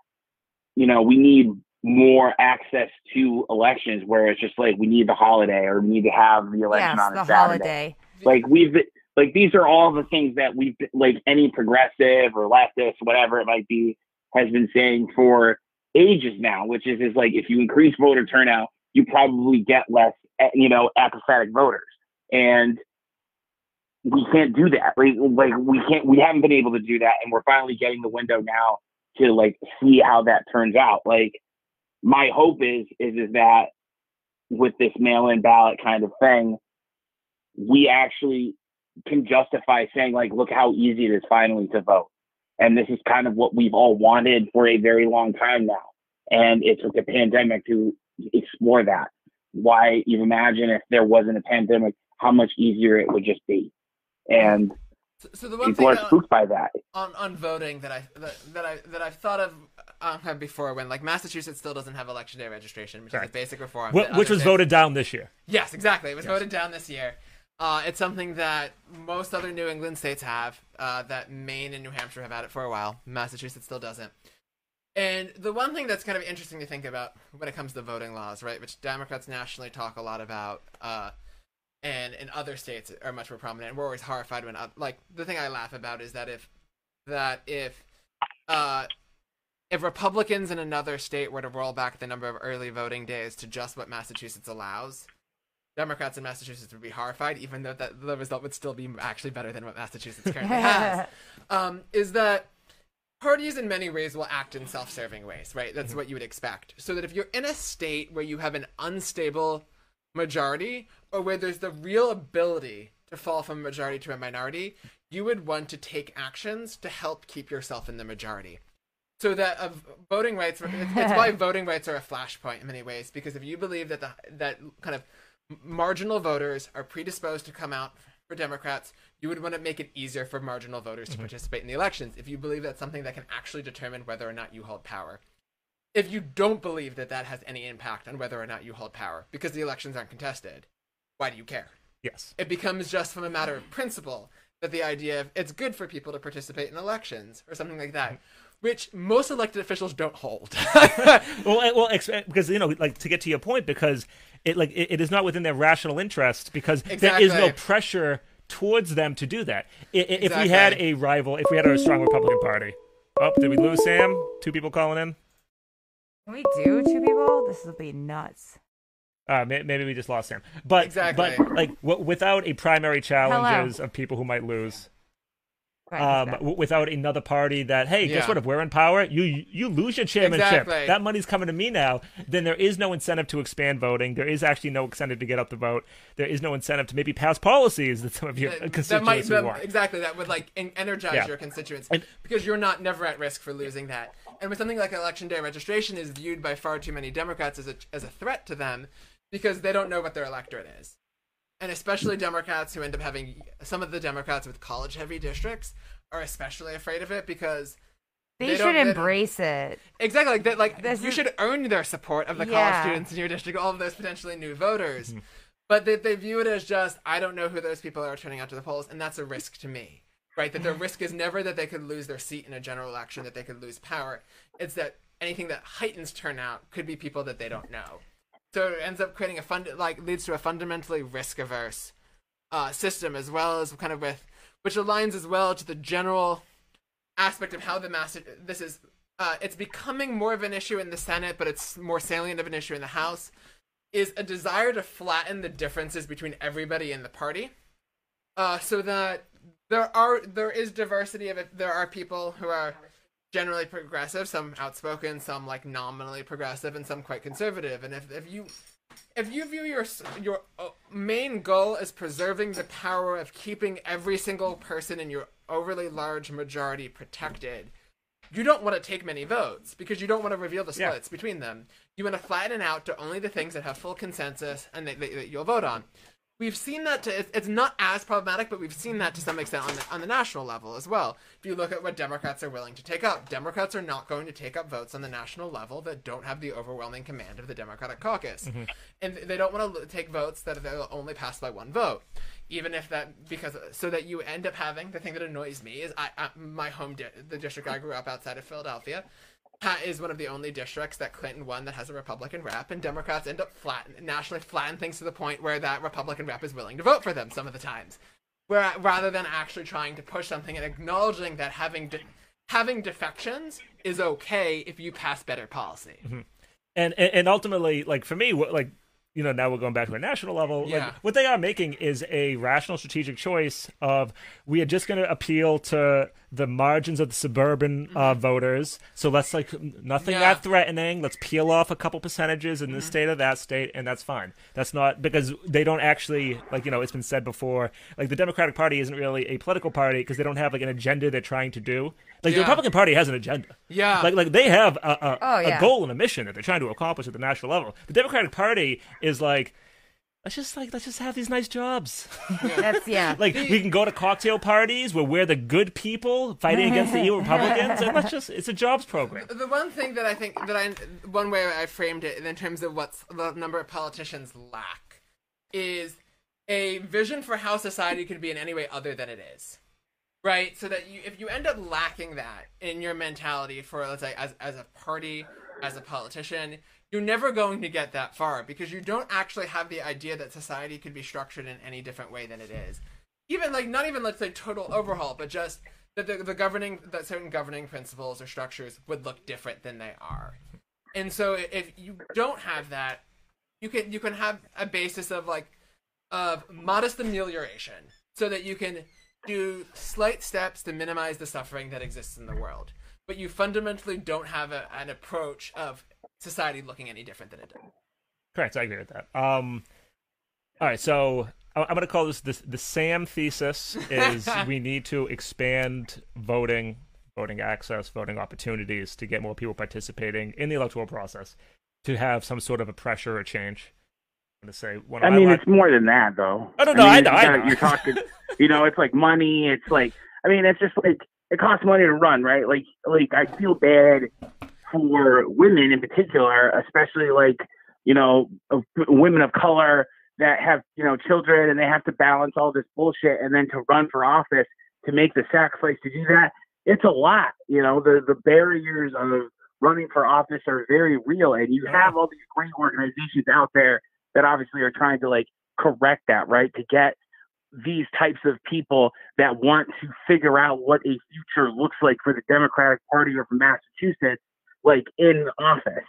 you know, we need more access to elections where it's just like we need the holiday or we need to have the election yes, on the a Saturday. holiday. Like we've like these are all the things that we've like any progressive or leftist, whatever it might be, has been saying for ages now, which is is like if you increase voter turnout, you probably get less eh, you know apathetic voters, and we can't do that. Like like we can't we haven't been able to do that, and we're finally getting the window now to like see how that turns out. Like my hope is is is that with this mail-in ballot kind of thing, we actually can justify saying like, look how easy it is finally to vote. And this is kind of what we've all wanted for a very long time now. And it took a pandemic to explore that. Why you imagine if there wasn't a pandemic, how much easier it would just be. And So, so the one people thing are that- spooked by that. on on voting that I that, that I that I've thought of uh, before when like Massachusetts still doesn't have election day registration, which is a basic reform. Wh- which was states- voted down this year. Yes, exactly. It was voted down this year. Uh, it's something that most other New England states have. Uh, that Maine and New Hampshire have had it for a while. Massachusetts still doesn't. And the one thing that's kind of interesting to think about when it comes to voting laws, right, which Democrats nationally talk a lot about, uh, and in other states are much more prominent. And we're always horrified when, uh, like, the thing I laugh about is that if that if uh, if Republicans in another state were to roll back the number of early voting days to just what Massachusetts allows, Democrats in Massachusetts would be horrified, even though that the result would still be actually better than what Massachusetts currently has. Um, is that parties in many ways will act in self-serving ways, right? That's what you would expect. So that if you're in a state where you have an unstable majority, or where there's the real ability to fall from a majority to a minority, you would want to take actions to help keep yourself in the majority. So that of voting rights, it's, why voting rights are a flashpoint in many ways. Because if you believe that the that kind of marginal voters are predisposed to come out for Democrats, you would want to make it easier for marginal voters to mm-hmm. participate in the elections. If you believe that's something that can actually determine whether or not you hold power. If you don't believe that that has any impact on whether or not you hold power, because the elections aren't contested, why do you care? Yes. it becomes just from a matter of principle that the idea of it's good for people to participate in elections or something like that, which most elected officials don't hold. well, well, because you know, like to get to your point, because it like it, it is not within their rational interest because there is no pressure towards them to do that. I- i- If we had a rival, if we had a strong Republican Party, oh, did we lose Sam? Two people calling in. Can we do two people? This will be nuts. Uh, maybe we just lost Sam. But Exactly. but like w- without a primary challenges of people who might lose. Right, Um, okay. w- without another party that, hey, guess what? If we're in power, you you lose your chairmanship. Exactly. That money's coming to me now. Then there is no incentive to expand voting. There is actually no incentive to get up the vote. There is no incentive to maybe pass policies that some of your that, that constituents might would that- want. exactly that would like energize Yeah. your constituents And- because you're not never at risk for losing that. And with something like election day registration is viewed by far too many Democrats as a as a threat to them because they don't know what their electorate is. And especially Democrats who end up having some of the Democrats with college heavy districts are especially afraid of it because they, they should don't- they embrace it. Exactly, like that. Like This you is- should earn their support of the Yeah. college students in your district, all of those potentially new voters. Hmm. but they, they view it as just I don't know who those people are turning out to the polls, and that's a risk to me. Right? That the risk is never that they could lose their seat in a general election, that they could lose power. It's that anything that heightens turnout could be people that they don't know. So it ends up creating a fund like leads to a fundamentally risk averse uh, system as well as kind of with which aligns as well to the general aspect of how the mass this is uh, it's becoming more of an issue in the Senate, but it's more salient of an issue in the House. Is a desire to flatten the differences between everybody in the party, uh, so that there are there is diversity of it. There are people who are generally progressive, some outspoken, some like nominally progressive, and some quite conservative. And if if you if you view your your uh, main goal as preserving the power of keeping every single person in your overly large majority protected, you don't want to take many votes because you don't want to reveal the Yeah. splits between them. You want to flatten out to only the things that have full consensus and that, that, that you'll vote on. We've seen that to, it's, it's not as problematic, but we've seen that to some extent on the, on the national level as well. If you look at what Democrats are willing to take up, Democrats are not going to take up votes on the national level that don't have the overwhelming command of the Democratic caucus. Mm-hmm. And they don't want to take votes that they'll only pass by one vote. Even if that, because, so that you end up having, the thing that annoys me is I, I my home, di- the district I grew up outside of Philadelphia, is one of the only districts that Clinton won that has a Republican rep, and Democrats end up flatten nationally flatten things to the point where that Republican rep is willing to vote for them some of the times, where rather than actually trying to push something and acknowledging that having de- having defections is okay if you pass better policy. Mm-hmm. and and and ultimately, like for me, what like you know now we're going back to a national level. Yeah. Like what they are making is a rational strategic choice of we are just going to appeal to the margins of the suburban uh, voters. So let's like nothing Mm-hmm. Yeah. that threatening. Let's peel off a couple percentages Mm-hmm. in this state or that state, and that's fine. That's not because they don't actually like you know it's been said before. Like the Democratic Party isn't really a political party because they don't have like an agenda they're trying to do. Like the Republican Party has an agenda. Yeah. Like like they have a, a, Oh, a goal and a mission that they're trying to accomplish at the national level. The Democratic Party is like, let's just like let's just have these nice jobs. That's yeah. like we can go to cocktail parties where we're the good people fighting against the evil Republicans, and let's just it's a jobs program. The one thing that I think that I one way I framed it in terms of what's the number of politicians lack is a vision for how society could be in any way other than it is. Right? So that you if you end up lacking that in your mentality for let's say as as a party, as a politician, you're never going to get that far because you don't actually have the idea that society could be structured in any different way than it is. Even like not even let's say total overhaul, but just that the, the governing that certain governing principles or structures would look different than they are. And so if you don't have that, you can you can have a basis of like of modest amelioration so that you can do slight steps to minimize the suffering that exists in the world. But you fundamentally don't have a, an approach of society looking any different than it did. Correct, I agree with that. Um, all right, so I- I'm going to call this the the Sam thesis is we need to expand voting, voting access, voting opportunities to get more people participating in the electoral process to have some sort of a pressure or change. I'm going to say one of I mean, la- it's more than that, though. Oh, no, no, I mean, know, you I gotta- know. You're talking, you know, it's like money. It's like, I mean, it's just like it costs money to run, right? Like, like I feel bad for women in particular, especially like, you know, women of color that have, you know, children and they have to balance all this bullshit, and then to run for office to make the sacrifice to do that, it's a lot. You know, the the barriers of running for office are very real, and you have all these great organizations out there that obviously are trying to like correct that, right? To get these types of people that want to figure out what a future looks like for the Democratic Party or for Massachusetts, like in office.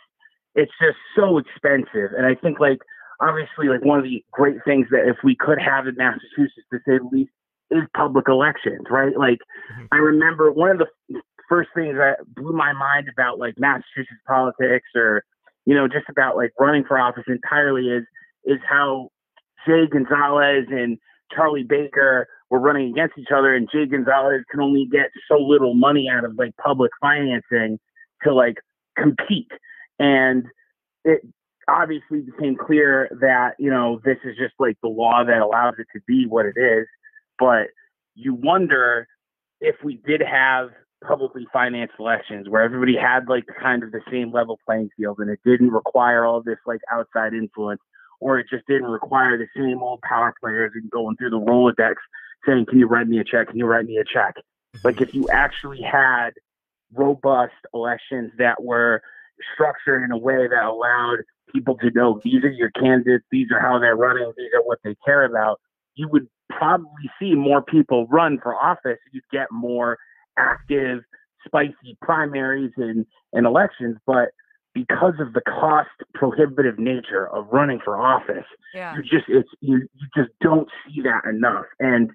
It's just so expensive. And I think like obviously like one of the great things that if we could have in Massachusetts to say the least is public elections, right? Like mm-hmm. I remember one of the first things that blew my mind about like Massachusetts politics or you know just about like running for office entirely is is how Jay Gonzalez and Charlie Baker were running against each other and Jay Gonzalez can only get so little money out of like public financing to like compete and it obviously became clear that you know this is just like the law that allows it to be what it is but you wonder if we did have publicly financed elections where everybody had like kind of the same level playing field and it didn't require all this like outside influence or it just didn't require the same old power players and going through the Rolodex saying, "Can you write me a check? Can you write me a check?" Like if you actually had robust elections that were structured in a way that allowed people to know these are your candidates, these are how they're running, these are what they care about, you would probably see more people run for office. You'd get more active, spicy primaries and, and elections. But because of the cost prohibitive nature of running for office, Yeah. you just it's you you just don't see that enough. And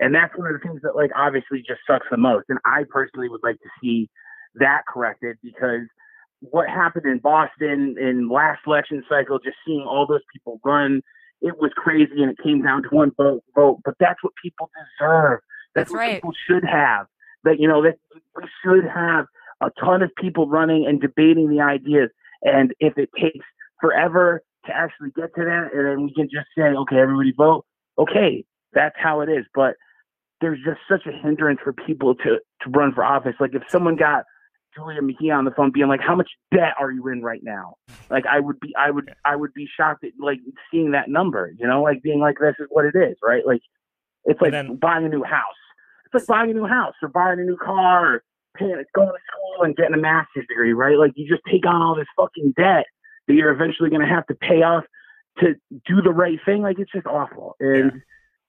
and that's one of the things that like obviously just sucks the most. And I personally would like to see that corrected because what happened in Boston in last election cycle, just seeing all those people run, it was crazy and it came down to one vote vote. But that's what people deserve. That's That's, what right. people should have. That you know, that we should have a ton of people running and debating the ideas. And if it takes forever to actually get to that, and then we can just say, okay, everybody vote. Okay, that's how it is. But there's just such a hindrance for people to to run for office. Like if someone got Julia Mejia on the phone being like, "How much debt are you in right now?" Like I would be, I would, I would be shocked at like seeing that number. You know, like being like, "This is what it is," right? Like it's like then- buying a new house. It's like buying a new house or buying a new car or paying, going to school and getting a master's degree, right? Like you just take on all this fucking debt that you're eventually going to have to pay off to do the right thing. Like it's just awful. And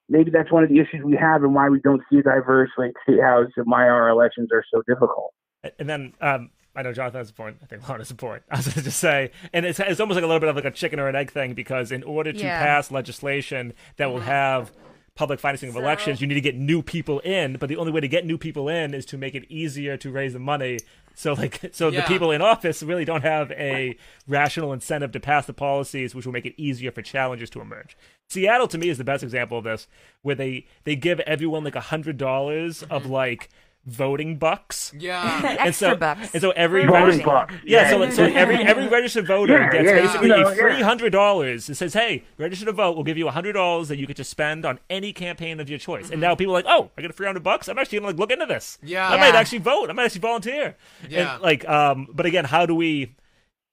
maybe that's one of the issues we have and why we don't see a diverse like state house and why our elections are so difficult. And then um, I know Jonathan has a point. I think Lauren has a point. I was going to just say, and it's it's almost like a little bit of like a chicken or an egg thing because in order to Yeah. pass legislation that will have public financing of elections, you need to get new people in. But the only way to get new people in is to make it easier to raise the money. So like so the people in office really don't have a rational incentive to pass the policies which will make it easier for challenges to emerge. Seattle to me is the best example of this, where they they give everyone like a hundred dollars of like voting bucks. Yeah. and Extra so, bucks. And so every Voting voting. bucks. yeah, so, so every every registered voter Yeah, gets yeah, basically you know, a free yeah. hundred dollars. It says, "Hey, register to vote. We'll give you a hundred dollars that you get to spend on any campaign of your choice." And now people are like, "Oh, I get a free hundred bucks. I'm actually gonna like look into this. Yeah. I might actually vote. I might actually volunteer." Yeah. And, like, um, but again, how do we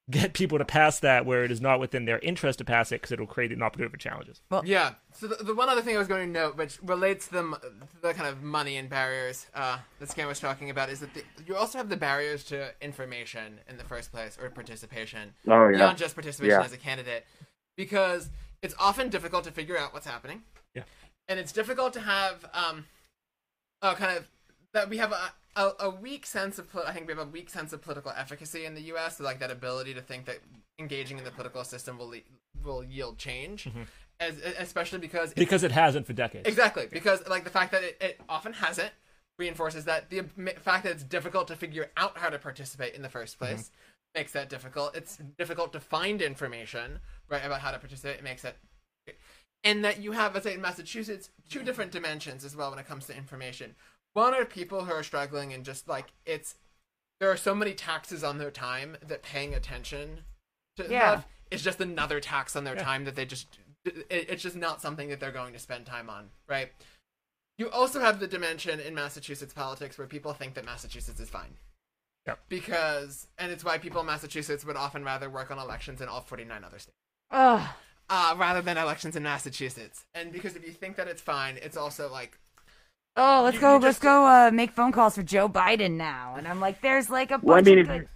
get people to pass that where it is not within their interest to pass it because it'll create an opportunity for challenges? Well, Yeah. So the, the one other thing I was going to note, which relates to the, the kind of money and barriers uh, that Scan was talking about, is that the, you also have the barriers to information in the first place or participation Oh yeah. beyond just participation Yeah. as a candidate, because it's often difficult to figure out what's happening. Yeah. And it's difficult to have um, a kind of that we have a. A, a weak sense of, I think we have a weak sense of political efficacy in the U.S. So like that ability to think that engaging in the political system will le- will yield change, mm-hmm. as, especially because Because it hasn't for decades. Exactly, because like the fact that it, it often hasn't reinforces that the fact that it's difficult to figure out how to participate in the first mm-hmm. place makes that difficult. It's difficult to find information right about how to participate. It makes that, and that you have, let's say in Massachusetts, two different dimensions as well when it comes to information. One are people who are struggling and just like it's there are so many taxes on their time that paying attention to Yeah. stuff is just another tax on their time that they just it, it's just not something that they're going to spend time on right you also have the dimension in massachusetts politics where people think that massachusetts is fine Yeah. because and it's why people in massachusetts would often rather work on elections in all 49 other states Ugh. uh, rather than elections in massachusetts and because if you think that it's fine it's also like Oh, let's You- go. you let's just- go. Uh, make phone calls for Joe Biden now. And I'm like, there's like a bunch Well, I mean, of if- good.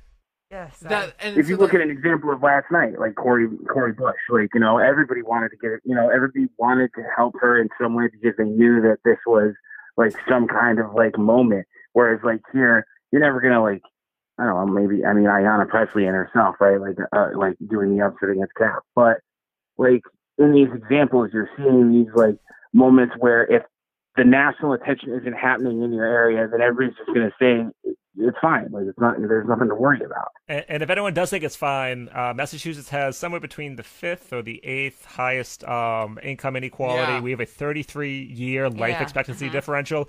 Yeah, that and if you so, look like- at an example of last night, like Cori Cori Bush, like you know, everybody wanted to get it. You know, everybody wanted to help her in some way because they knew that this was like some kind of like moment. Whereas like here, you're never gonna like, I don't know, maybe I mean Ayanna Pressley and herself, right? Like uh, like doing the upset against Cap, but like in these examples, you're seeing these like moments where if the national attention isn't happening in your area, then everybody's just gonna say it's fine. Like it's not. There's nothing to worry about. And, and if anyone does think it's fine, uh, Massachusetts has somewhere between the fifth or the eighth highest um, income inequality. Yeah. We have a 33 year life Yeah. expectancy differential.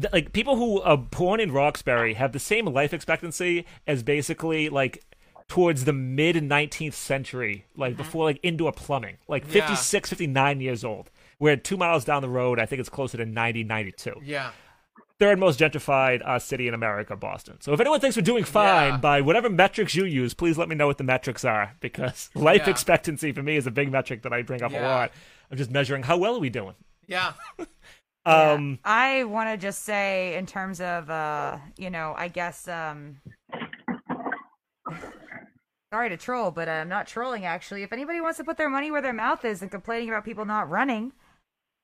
Th- Like people who are born in Roxbury have the same life expectancy as basically like towards the mid 19th century, like before like indoor plumbing, like Yeah. 56, 59 years old. Where two miles down the road, I think it's closer to 90, 92. yeah third most gentrified uh, city in America, Boston. So if anyone thinks we're doing fine Yeah. by whatever metrics you use, please let me know what the metrics are because life Yeah. expectancy for me is a big metric that I bring up a lot. I'm just measuring how well are we doing. Yeah. Um, I want to just say, in terms of, uh, you know, I guess, um, sorry to troll, but I'm not trolling actually. If anybody wants to put their money where their mouth is and complaining about people not running,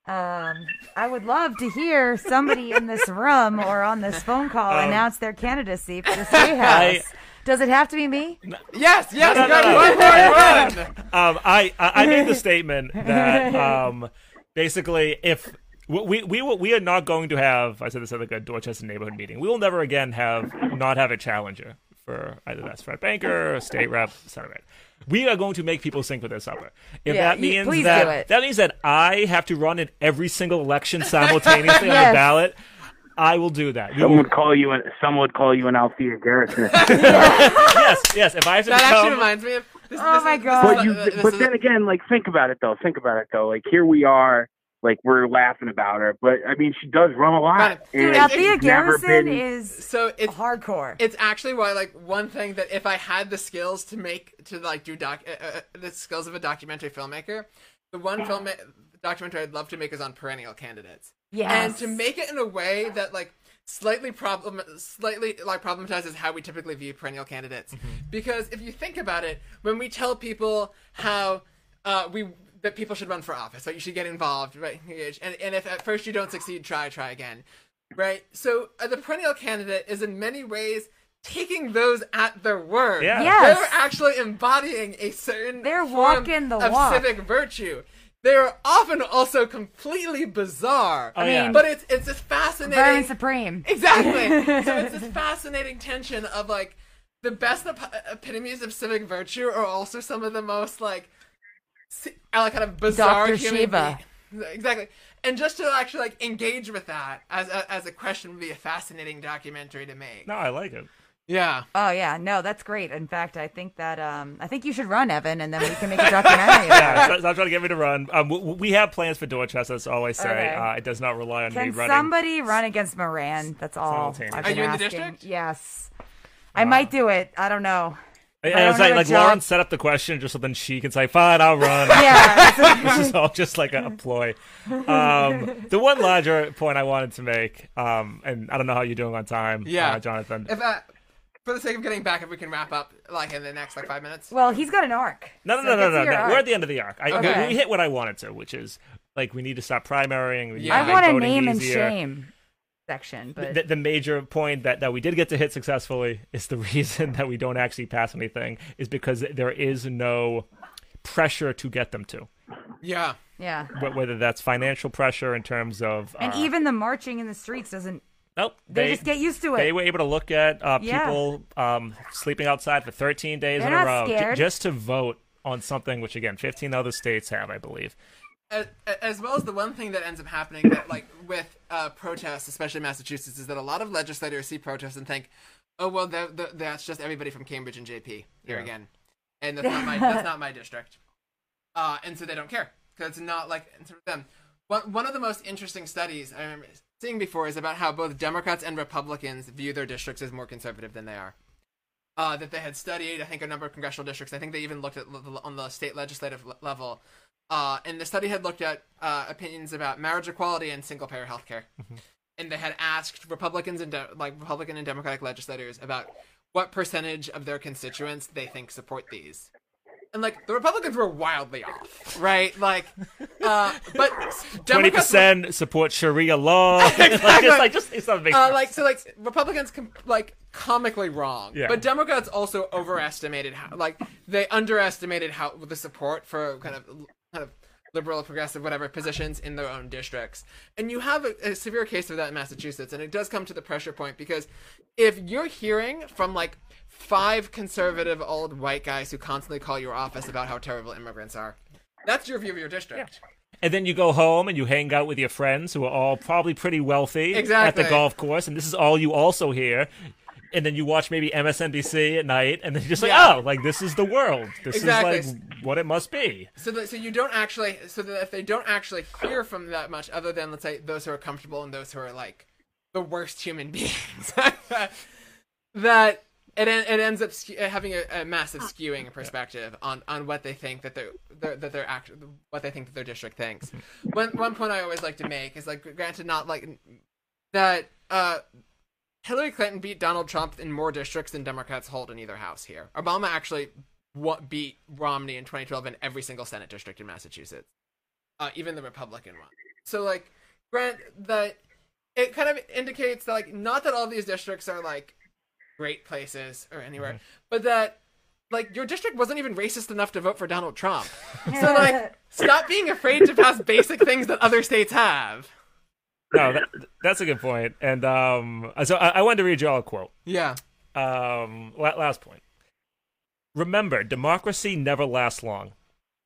um, I would love to hear somebody in this room or on this phone call Um, announce their candidacy for the state house. Does it have to be me? Yes, yes, No, no, go no. one more run. um, I, I I made the statement that um, basically if we we will, we are not going to have I said this at like a Dorchester neighborhood meeting. We will never again have not have a challenger for either that's Frank Baker, or state rep, center rep. We are going to make people sing for their supper. If Yeah, that means please that that means that I have to run in every single election simultaneously on the ballot, I will do that. We Some would call you an some would call you an Althea Garrison. yes, yes. If I have to That actually reminds me of. This, Oh this my is- this God. but you, this but is- then again, like think about it though. Think about it though. Like here we are. Like we're laughing about her, but I mean she does run a lot. Right. Dude, and Althea Garrison been- is so it's hardcore. it's actually why like one thing that if I had the skills to make to like do doc uh, uh, the skills of a documentary filmmaker, the one film documentary I'd love to make is on perennial candidates. yes. and to make it in a way that like slightly problem slightly like problematizes how we typically view perennial candidates because if you think about it when we tell people how uh, we that people should run for office like you should get involved right and, and if at first you don't succeed try try again right so uh, the perennial candidate is in many ways taking those at their word Yeah. Yes. they're actually embodying a certain They're form walking the of walk. civic virtue they're often also completely bizarre Oh, yeah. mean- but it's it's this fascinating Vermin Supreme. exactly. so it's this fascinating tension of like the best ep- epitomes of civic virtue are also some of the most like, si- like kind of bizarre Dr. human Shiva. being- Exactly. And just to actually like engage with that as a, as a question would be a fascinating documentary to make. no, I like it. Yeah. Oh yeah, no, that's great. In fact, I think that um, I think you should run Evan, and then we can make a documentary. about Yeah, it. stop, stop trying to get me to run. Um, w- w- we have plans for Dorchester. That's all I say. Okay. Uh, it does not rely on me Can running. somebody run against Moran? That's all. I've Are been you in the district? Yes, I might do it. I don't know. And I it's don't like, like. Lauren set up the question just so then she can say, "Fine, I'll run." Yeah, this is all just like a, a ploy. Um, the one larger point I wanted to make, um, and I don't know how you're doing on time, Yeah. uh, Jonathan. If uh, for the sake of getting back, if we can wrap up like in the next like five minutes. well, he's got an arc. No, no, So no, no, no, no. arc. We're at the end of the arc. I, Okay. we, we hit what I wanted to, which is like we need to stop primarying. We need Yeah. to I want a voting name and shame section, but the, the major point that, that we did get to hit successfully is the reason that we don't actually pass anything is because there is no pressure to get them to. Yeah. yeah. Wh- Whether that's financial pressure in terms of And uh, even the marching in the streets doesn't. nope, They, just get used to it. they were able to look at uh, Yeah. people um, sleeping outside for 13 days They're in a row j- just to vote on something which again 15 other states have, I believe. As, as well as the one thing that ends up happening that like with uh, protests especially in massachusetts is that a lot of legislators see protests and think oh well that, that, that's just everybody from cambridge and jp here Yeah. again and that's not my that's not my district uh, and so they don't care because it's not like it's for them one, one of the most interesting studies i remember seeing before is about how both democrats and republicans view their districts as more conservative than they are uh, that they had studied, I think, a number of congressional districts. I think they even looked at l- on the state legislative le- level. Uh, and the study had looked at uh, opinions about marriage equality and single payer health care. And they had asked Republicans and de- like Republican and Democratic legislators about what percentage of their constituents they think support these. And like the Republicans were wildly off, right? Like, uh, but Twenty Democrats were- percent support Sharia law. like, just, like, just it's not big uh, like so like Republicans com- like comically wrong, Yeah. but Democrats also overestimated how like they underestimated how the support for kind of liberal, progressive, whatever positions in their own districts. And you have a, a severe case of that in Massachusetts, and it does come to the pressure point because if you're hearing from like five conservative old white guys who constantly call your office about how terrible immigrants are, that's your view of your district. And then you go home and you hang out with your friends who are all probably pretty wealthy Exactly. at the golf course, and this is all you also hear. And then you watch maybe MSNBC at night, and then you're just like, Yeah. oh, like this is the world. This Exactly. is like what it must be. So that so you don't actually so that if they don't actually hear from that much other than let's say those who are comfortable and those who are like the worst human beings. that it it ends up skew- having a, a massive skewing perspective on, on what they think that their, their that their act what they think that their district thinks. one one point I always like to make is like granted not like that uh Hillary Clinton beat Donald Trump in more districts than Democrats hold in either house here. Obama actually wa- beat Romney in 2012 in every single Senate district in Massachusetts, uh, even the Republican one. So, like, grant that it kind of indicates that, like, not that all these districts are, like, great places or anywhere, but that, like, your district wasn't even racist enough to vote for Donald Trump. so, like, stop being afraid to pass basic things that other states have. No, that, that's a good point. And um, so I, I wanted to read you all a quote. Yeah. Um, last point. Remember, democracy never lasts long.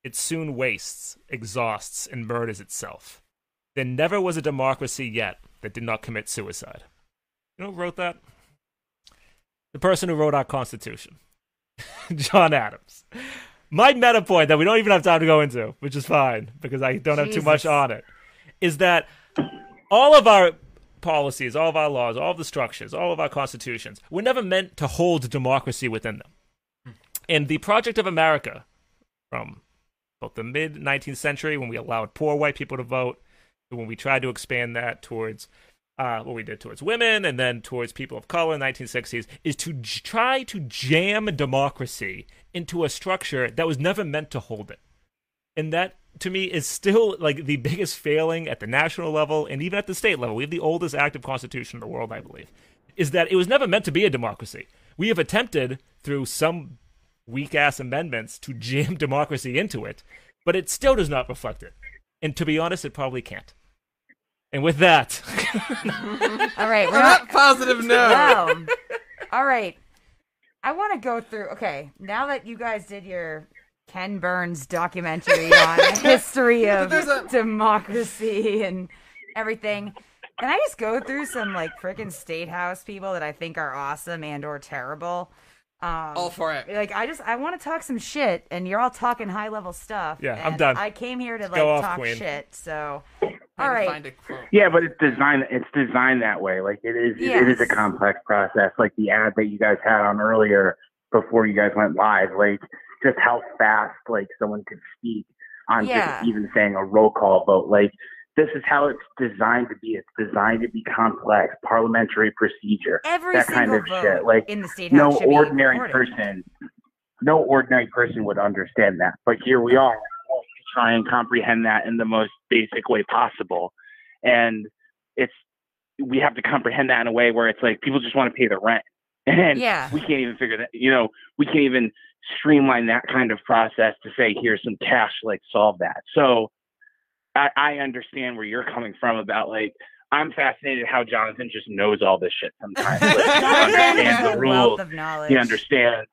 It soon wastes, exhausts, and murders itself. There never was a democracy yet that did not commit suicide. You know who wrote that? The person who wrote our Constitution, John Adams. My meta point that we don't even have time to go into, which is fine because I don't have too much on it, is that all of our policies, all of our laws, all of the structures, all of our constitutions were never meant to hold democracy within them. And the Project of America, from about the mid 19th century, when we allowed poor white people to vote, to when we tried to expand that towards uh, what we did towards women and then towards people of color in the 1960s, is to j- try to jam democracy into a structure that was never meant to hold it. And that, to me, is still like the biggest failing at the national level and even at the state level. We have the oldest active constitution in the world, I believe. Is that it was never meant to be a democracy. We have attempted through some weak ass amendments to jam democracy into it, but it still does not reflect it. And to be honest, it probably can't. And with that, All right, we're not positive No. Wow. All right. I want to go through. Okay, now that you guys did your Ken Burns documentary on the history of a- democracy and everything, can I just go through some like freaking state house people that I think are awesome and or terrible? Um, All for it. Like I just I want to talk some shit, and you're all talking high level stuff. Yeah, I'm done. I came here to like off, talk Queen. shit. So, Trying all to right. Find a. Yeah, but it's designed. It's designed that way. Like it is. It is a complex process. Like the ad that you guys had on earlier before you guys went live. Like just how fast like someone could speak on Yeah. just even saying a roll call vote. Like this is how it's designed to be. It's designed to be complex, parliamentary procedure, Every that kind of shit. Like in the state no ordinary person, no ordinary person would understand that. But here we are, to try and comprehend that in the most basic way possible, and it's we have to comprehend that in a way where it's like people just want to pay the rent, and Yeah. we can't even figure that. You know, we can't even streamline that kind of process to say here's some cash, like solve that. So I, I understand where you're coming from about like. I'm fascinated how Jonathan just knows all this shit sometimes. Like, he Jonathan understands the rules of knowledge. he understands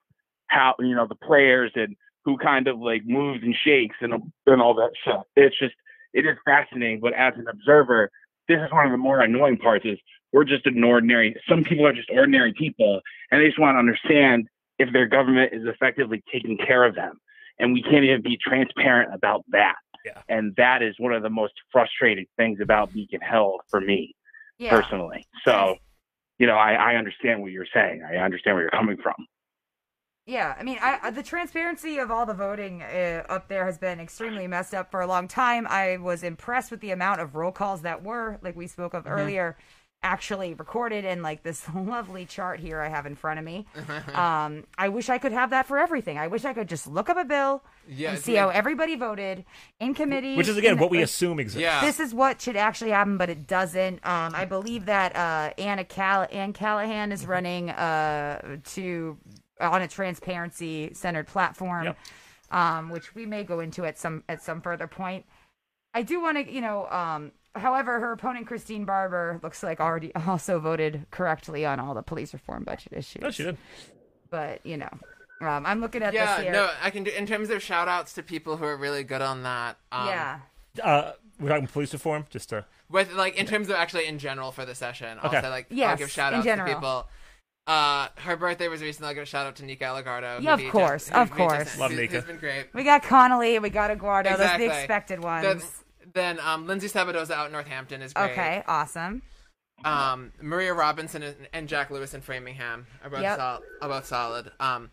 how you know the players and who kind of like moves and shakes and and all that stuff. It's just it is fascinating. But as an observer, this is one of the more annoying parts. Is we're just an ordinary. Some people are just ordinary people, and they just want to understand if their government is effectively taking care of them, and we can't even be transparent about that. Yeah. And that is one of the most frustrating things about Beacon Hill for me yeah. personally. So, you know, I, I understand what you're saying. I understand where you're coming from. Yeah, I mean, I, I- the transparency of all the voting uh, up there has been extremely messed up for a long time. I was impressed with the amount of roll calls that were, like we spoke Mm-hmm. of earlier, actually recorded in like this lovely chart here I have in front of me. um, I wish I could have that for everything. I wish I could just look up a bill Yeah, and it's see how everybody voted in committee. which is again in- what we like, assume exists. Yeah. this is what should actually happen, but it doesn't. Um, I believe that uh, Anna Cal- Ann Callahan is running uh, to on a transparency centered platform, Yep. um, which we may go into at some at some further point. I do want to, you know. Um, however, her opponent Christine Barber looks like already also voted correctly on all the police reform budget issues. No, she did. But you know, um, I'm looking at Yeah, this here. no, I can do in terms of shout outs to people who are really good on that. Um, yeah. Uh, we're talking police reform, just to. With like in terms of actually in general for the session, I'll Okay. say like I'll Yes, give shout outs to people. Uh, her birthday was recently. I'll give a shout out to Nika Elugardo. Yeah, of course, just- of we just- course. Love who- Nika. Who's been great. We got Connolly, we got Elugardo. Those are the expected ones. Then, then um, Lindsay Sabadosa out in Northampton is great. okay, awesome. Um, Maria Robinson and, and Jack Lewis in Framingham are both Yep. sol- are both solid. Um,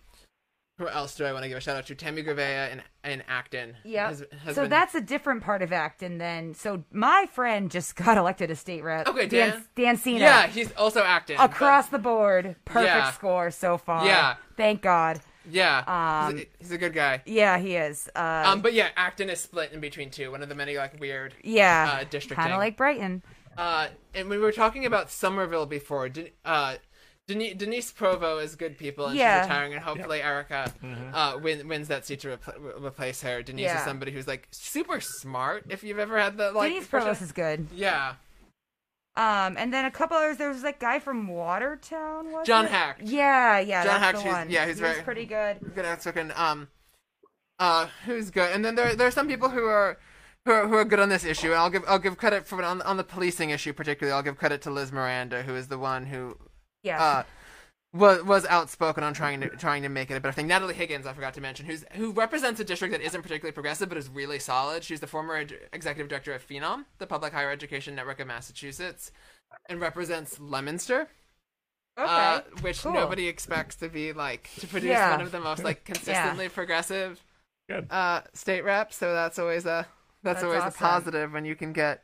who else do I want to give a shout out to? Tammy Gouveia in in Acton. Yeah. has- has So been- that's a different part of Acton then. So my friend just got elected a state rep. Okay, Dan, Dan. Dan Sena. yeah, he's also Acton. but- Across the board, perfect Yeah. score so far. Yeah. Thank God. Yeah, Um, he's, a, he's a good guy. Yeah, he is. Uh, Um, but yeah, Acton is split in between two. One of the many like weird. yeah, uh, districting. kind of like Brighton. Uh, and we were talking about Somerville before. Den- uh, Denise, Denise Provost is good people, and Yeah. she's retiring, and hopefully Erika Mm-hmm. uh, win, wins that seat to repl- re- replace her. Denise Yeah. is somebody who's like super smart. If you've ever had the like, Denise for Provost sure- is good. yeah, Um, and then a couple others. There was that guy from Watertown. Was John it? Hecht. Yeah, yeah, John the he's- yeah, he's He very- pretty good. good outspoken. Um, uh, who's good? And then there there are some people who are. Who are, who are good on this issue, and I'll give I'll give credit for on on the policing issue particularly. I'll give credit to Liz Miranda, who is the one who Yeah. uh, was was outspoken on trying to trying to make it a better thing. Natalie Higgins, I forgot to mention, who's who represents a district that isn't particularly progressive but is really solid. She's the former ed- executive director of Phenom, the Public Higher Education Network of Massachusetts, and represents Leominster. okay. Uh, which cool. nobody expects to be like to produce Yeah. one of the most like consistently progressive Good. uh, state reps. So that's always a that's, That's always awesome. a positive when you can get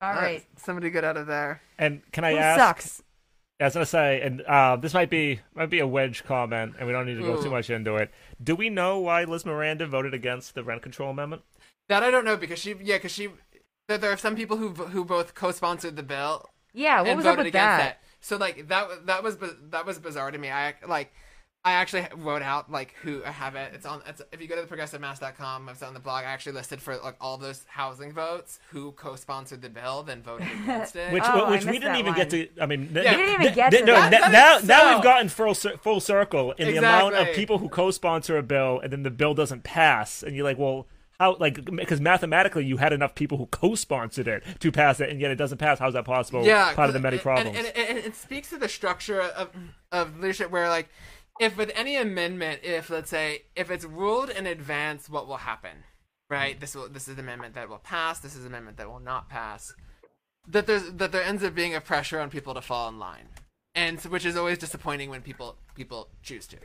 All uh, right. somebody good out of there. And can I Who ask? sucks? I was gonna say, and uh, this might be might be a wedge comment, and we don't need to go too much into it. Do we know why Liz Miranda voted against the rent control amendment? That I don't know because she yeah because she there, there are some people who who both co-sponsored the bill Yeah, what and was up voted with against that? it. So like that wa- that was bi- that was bizarre to me. I like I actually wrote out like who I have it. It's on. It's, if you go to the progressivemass.com, it's on the blog. I actually listed for like all those housing votes who co-sponsored the bill, then voted against it. Which Oh, I which we didn't that even get to. I mean, Yeah. n- We didn't even n- get n- to no, that. n- now is now we've gotten full full circle in the amount of people who co-sponsor a bill, and then the bill doesn't pass, and you're like, well. How like because mathematically you had enough people who co-sponsored it to pass it, and yet it doesn't pass. How's that possible? yeah, part of the many and- problems. And, and, and it speaks to the structure of of leadership, where like if with any amendment, if let's say if it's ruled in advance, what will happen, right? This will this is the amendment that will pass. This is the amendment that will not pass. That there's that there ends up being a pressure on people to fall in line, and so, which is always disappointing when people people choose to.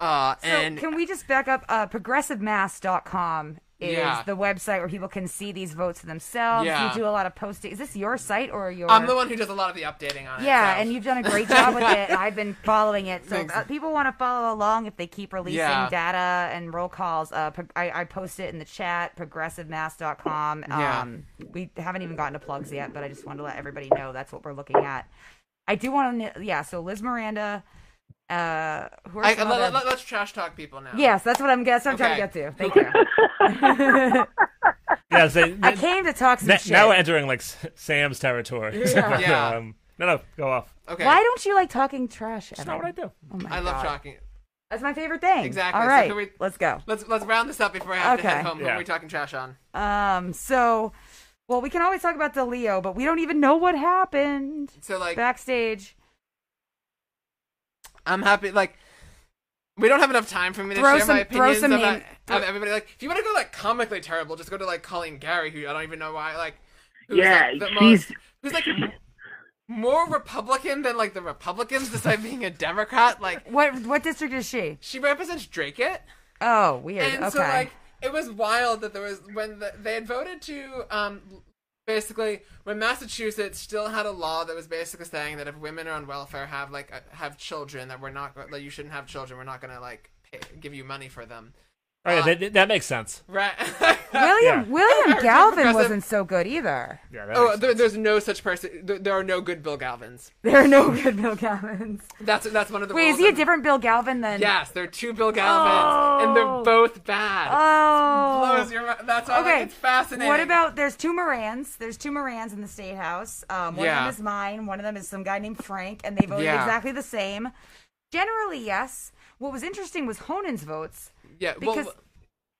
Uh, So and can we just back up? Uh, progressivemass.com is Yeah. the website where people can see these votes for themselves. Yeah. You do a lot of posting. Is this your site or your? I'm the one who does a lot of the updating on it. Yeah, so. and you've done a great job with it. I've been following it. So Thanks. uh, people want to follow along if they keep releasing Yeah. data and roll calls. Uh, I, I post it in the chat, progressivemass.com. Yeah. Um, we haven't even gotten to plugs yet, but I just wanted to let everybody know that's what we're looking at. I do want to, yeah. So Liz Miranda, uh, who are I, some let, other- us trash talk people now. Yes, that's what I'm. That's what I'm trying to get to. Thank you. yeah, so, I came to talk some na- shit. now we're entering like Sam's territory. Yeah. um, no, no, go off. Okay. Why don't you like talking trash? That's not what I do. Oh my I love talking. That's my favorite thing. Exactly. All So can we- let's go. Let's let's round this up before I have to head home. Who are we talking trash on? Um. So, well, we can always talk about DeLeo, but we don't even know what happened So like, backstage. I'm happy. Like, we don't have enough time for me to Throw share some- my throw opinions some about name- of everybody. Like, if you want to go like comically terrible, just go to like Colleen Garry, who I don't even know why. Like, who's, Yeah, like, the she's- most, who's like more Republican than like the Republicans, despite being a Democrat. Like, What what district is she? she represents Dracut. Oh, weird. And okay. so like it was wild that there was when the, they had voted to um basically when Massachusetts still had a law that was basically saying that if women are on welfare have like uh, have children that we're not that you shouldn't have children we're not gonna like pay, give you money for them. Oh, yeah, Uh, that, that makes sense. Right. William Yeah. William Galvin progressive- wasn't so good either. Yeah, that oh, makes there, sense. there's no such person. There, there are no good Bill Galvins. There are no good Bill Galvins. That's that's one of the. Wait, is rules he a of- different Bill Galvin than? Yes, there are two Bill Galvins, and Oh. they're both bad. Oh. Blows your mi- that's why Okay. like, it's fascinating. What about there's two Morans? There's two Morans in the state house. Um, one Yeah. of them is mine. One of them is some guy named Frank, and they voted Yeah. exactly the same. Generally, yes. What was interesting was Honan's votes. Yeah, because- well,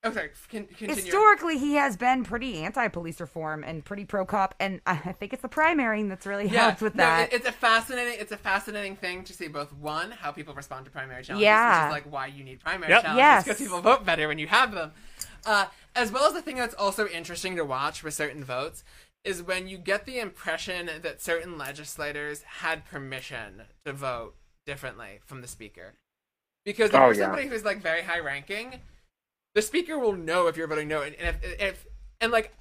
okay, con- continue. Historically, he has been pretty anti-police reform and pretty pro-cop, and I I think it's the primary that's really helped with no, that. it- it's a fascinating, it's a fascinating thing to see both one how people respond to primary challenges, Yeah. which is like why you need primary Yep. challenges Yes. because people vote better when you have them, uh, as well as the thing that's also interesting to watch with certain votes is when you get the impression that certain legislators had permission to vote differently from the speaker. Because if Oh, you're yeah. somebody who's like very high ranking, the speaker will know if you're voting no, and if, if and like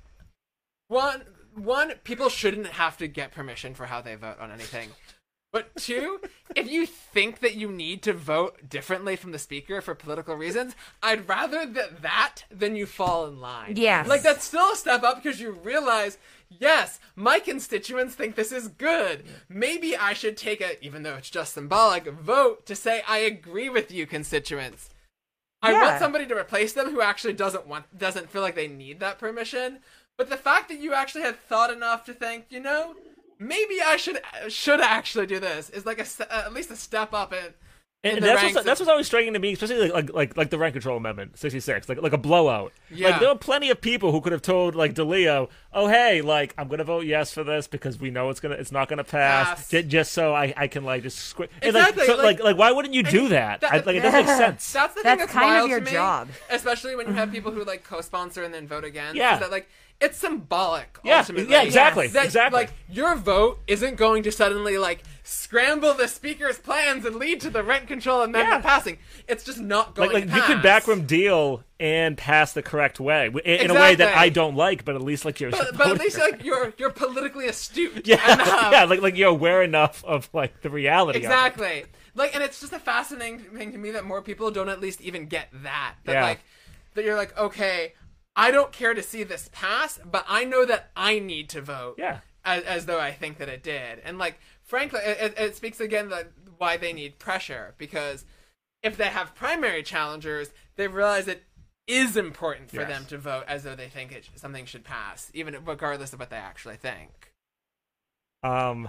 one one people shouldn't have to get permission for how they vote on anything. But two, if you think that you need to vote differently from the speaker for political reasons, I'd rather that that than you fall in line. Yes. Like that's still a step up because you realize, yes, my constituents think this is good. Maybe I should take a, even though it's just symbolic, vote to say I agree with you, constituents. I Yeah. want somebody to replace them who actually doesn't want doesn't feel like they need that permission. But the fact that you actually had thought enough to think, you know, maybe I should should actually do this is like a ste- uh, at least a step up in. in And that's what's, of- that's what's always striking to me, especially like like like, like the rent control amendment, sixty six, like like a blowout. Yeah. Like there were plenty of people who could have told like DeLeo, "Oh hey, like I'm gonna vote yes for this because we know it's gonna it's not gonna pass, Pass. j- just so I, I can like just squ-. And, like, so, like- like, like why wouldn't you do that? that- I, like it doesn't make sense. That's the thing That's that's kind of wild your to me, job. especially when you have people who like co-sponsor and then vote against. Yeah. that like it's symbolic. Yeah, ultimately. yeah, exactly, That, exactly. Like your vote isn't going to suddenly like scramble the speaker's plans and lead to the rent control amendment Yeah. passing. It's just not going. Like, like you could backroom deal and pass the correct way in, in a way that I don't like, but at least like you're. But, but at least like you're you're politically astute. yeah, enough. Um, yeah, like like you're aware enough of like the reality. Of it. Exactly. Like, and it's just a fascinating thing to me that more people don't at least even get that. That Yeah. like, that you're like, okay, I don't care to see this pass, but I know that I need to vote. Yeah. As, as though I think that it did, and like, frankly, it, it, it speaks again that why they need pressure because if they have primary challengers, they realize it is important for Yes. them to vote as though they think it, something should pass, even regardless of what they actually think. Um.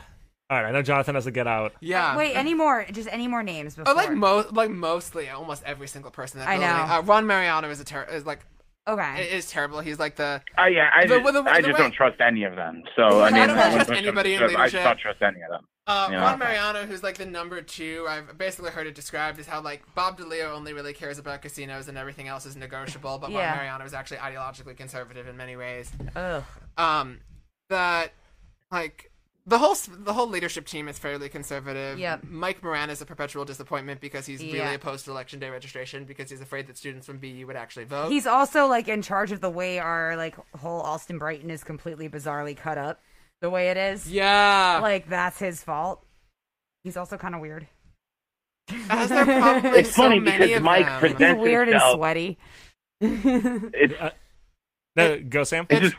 All right, I know Jonathan has to get out. Yeah. Wait, any more? Just any more names before? Oh, like mo- like mostly, almost every single person. That I know. Uh, Ron Mariano is a ter- is like okay. is terrible. He's like the Uh, yeah, I The- just, the- I the just way- don't trust any of them. So I mean, I mean, don't when trust anybody to in shove, I just don't trust any of them. uh, Yeah. Ron Mariano, who's like the number two. I've basically heard it described as how like Bob DeLeo only really cares about casinos and everything else is negotiable. But Yeah. Ron Mariano is actually ideologically conservative in many ways. Ugh. Um, that like. The whole the whole leadership team is fairly conservative. Yep. Mike Moran is a perpetual disappointment because he's Yeah. really opposed to election day registration because he's afraid that students from BU would actually vote. He's also like in charge of the way our like whole Allston Brighton is completely bizarrely cut up, the way it is. yeah. Like that's his fault. He's also kind of weird. As It's so funny many because of Mike them. presents He's weird and himself. sweaty. It's uh, No, go Sam. it's just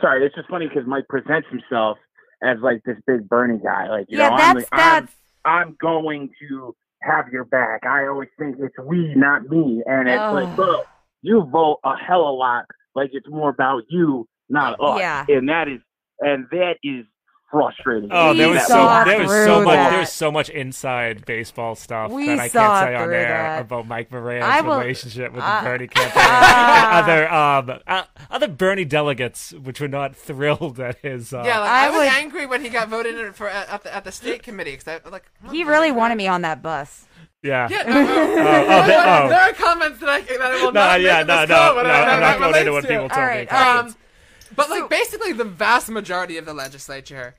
sorry. It's just funny because Mike presents himself as like this big Bernie guy. Like you yeah, know, that's I'm, the- I'm that's I'm going to have your back. I always think it's we, not me. And it's like, Ugh. bro, you vote a hell of a lot like it's more about you, not us. Yeah. And that is, and that is frustrating. Oh, there We was so there was so much that. there was so much inside baseball stuff We that I can't say on through there that. about Mike Moran's will- relationship with uh, the Bernie campaign. Ah. other um uh, other Bernie delegates which were not thrilled at his uh, yeah, like, I I, was would- angry when he got voted in for at the, at the state committee because I like I'm he really voting wanted me on that bus. yeah. Yeah, no, no. oh, there, there- oh. there are comments that I, that I will No, not yeah, make no, this no, call, no, I- I'm not going into what to. people told me. Alright, alright. But like basically, the vast majority of the legislature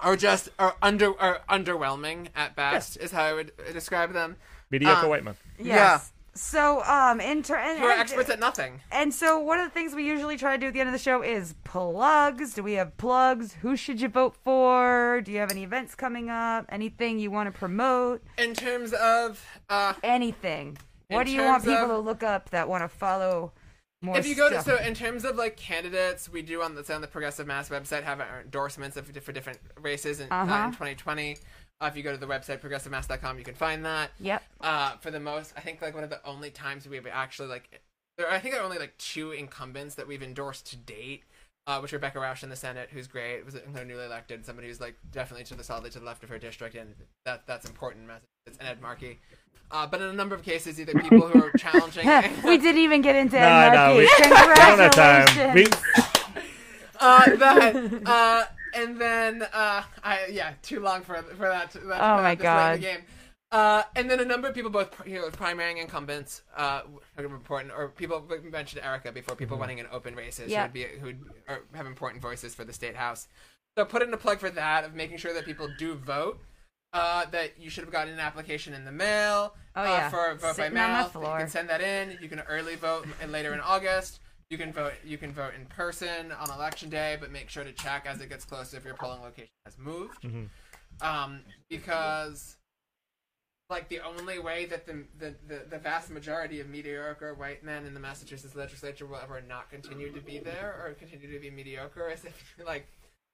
are just are under are underwhelming at best. Is how I would describe them. Mediocre um, white man. Yes. So um, in ter- and, Who are and- experts at nothing. And so, one of the things we usually try to do at the end of the show is plugs. Do we have plugs? Who should you vote for? Do you have any events coming up? Anything you want to promote? In terms of uh, Anything. What do you want people of- to look up that want to follow more if you go to stuff? so in terms of like candidates, we do on the on the Progressive Mass website have our endorsements of for different races in, uh Uh-huh. in 2020. Uh, if you go to the website progressivemass.com, you can find that. Yep. Uh, for the most, I think like one of the only times we've actually like, there I think there are only like two incumbents that we've endorsed to date. Uh, which Rebecca Rausch in the Senate, who's great, was you know, newly elected, somebody who's like definitely to the solidly to the left of her district, and that that's important. in Massachusetts, and Ed Markey. Uh, but in a number of cases, either people who are challenging. we didn't even get into No, Ed no, Markey. we, we don't have time. Congratulations. We, uh, that, uh, and then, uh, I yeah, too long for for that. that Oh my that this late in God. the game. Uh, and then a number of people, both you know, primarying incumbents, uh, are important, or people we mentioned Erika before, people running in open races Yeah. who would be who are, have important voices for the state house. So put in a plug for that of making sure that people do vote. Uh, that you should have gotten an application in the mail. Oh, uh, yeah. for vote Sitting by mail. You can send that in. You can early vote and later in August. You can vote. You can vote in person on election day, but make sure to check as it gets closer if your polling location has moved. Um, because like the only way that the, the, the, the vast majority of mediocre white men in the Massachusetts legislature will ever not continue to be there or continue to be mediocre is if like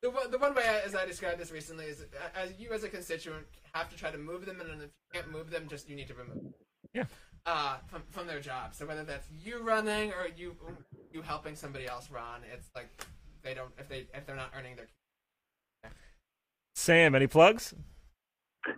the one, the one way I, as I described this recently is as you as a constituent have to try to move them and if you can't move them just you need to remove them. Yeah. Uh, from, from their job. So whether that's you running or you you helping somebody else run, it's like they don't if they if they're not earning their Sam, any plugs?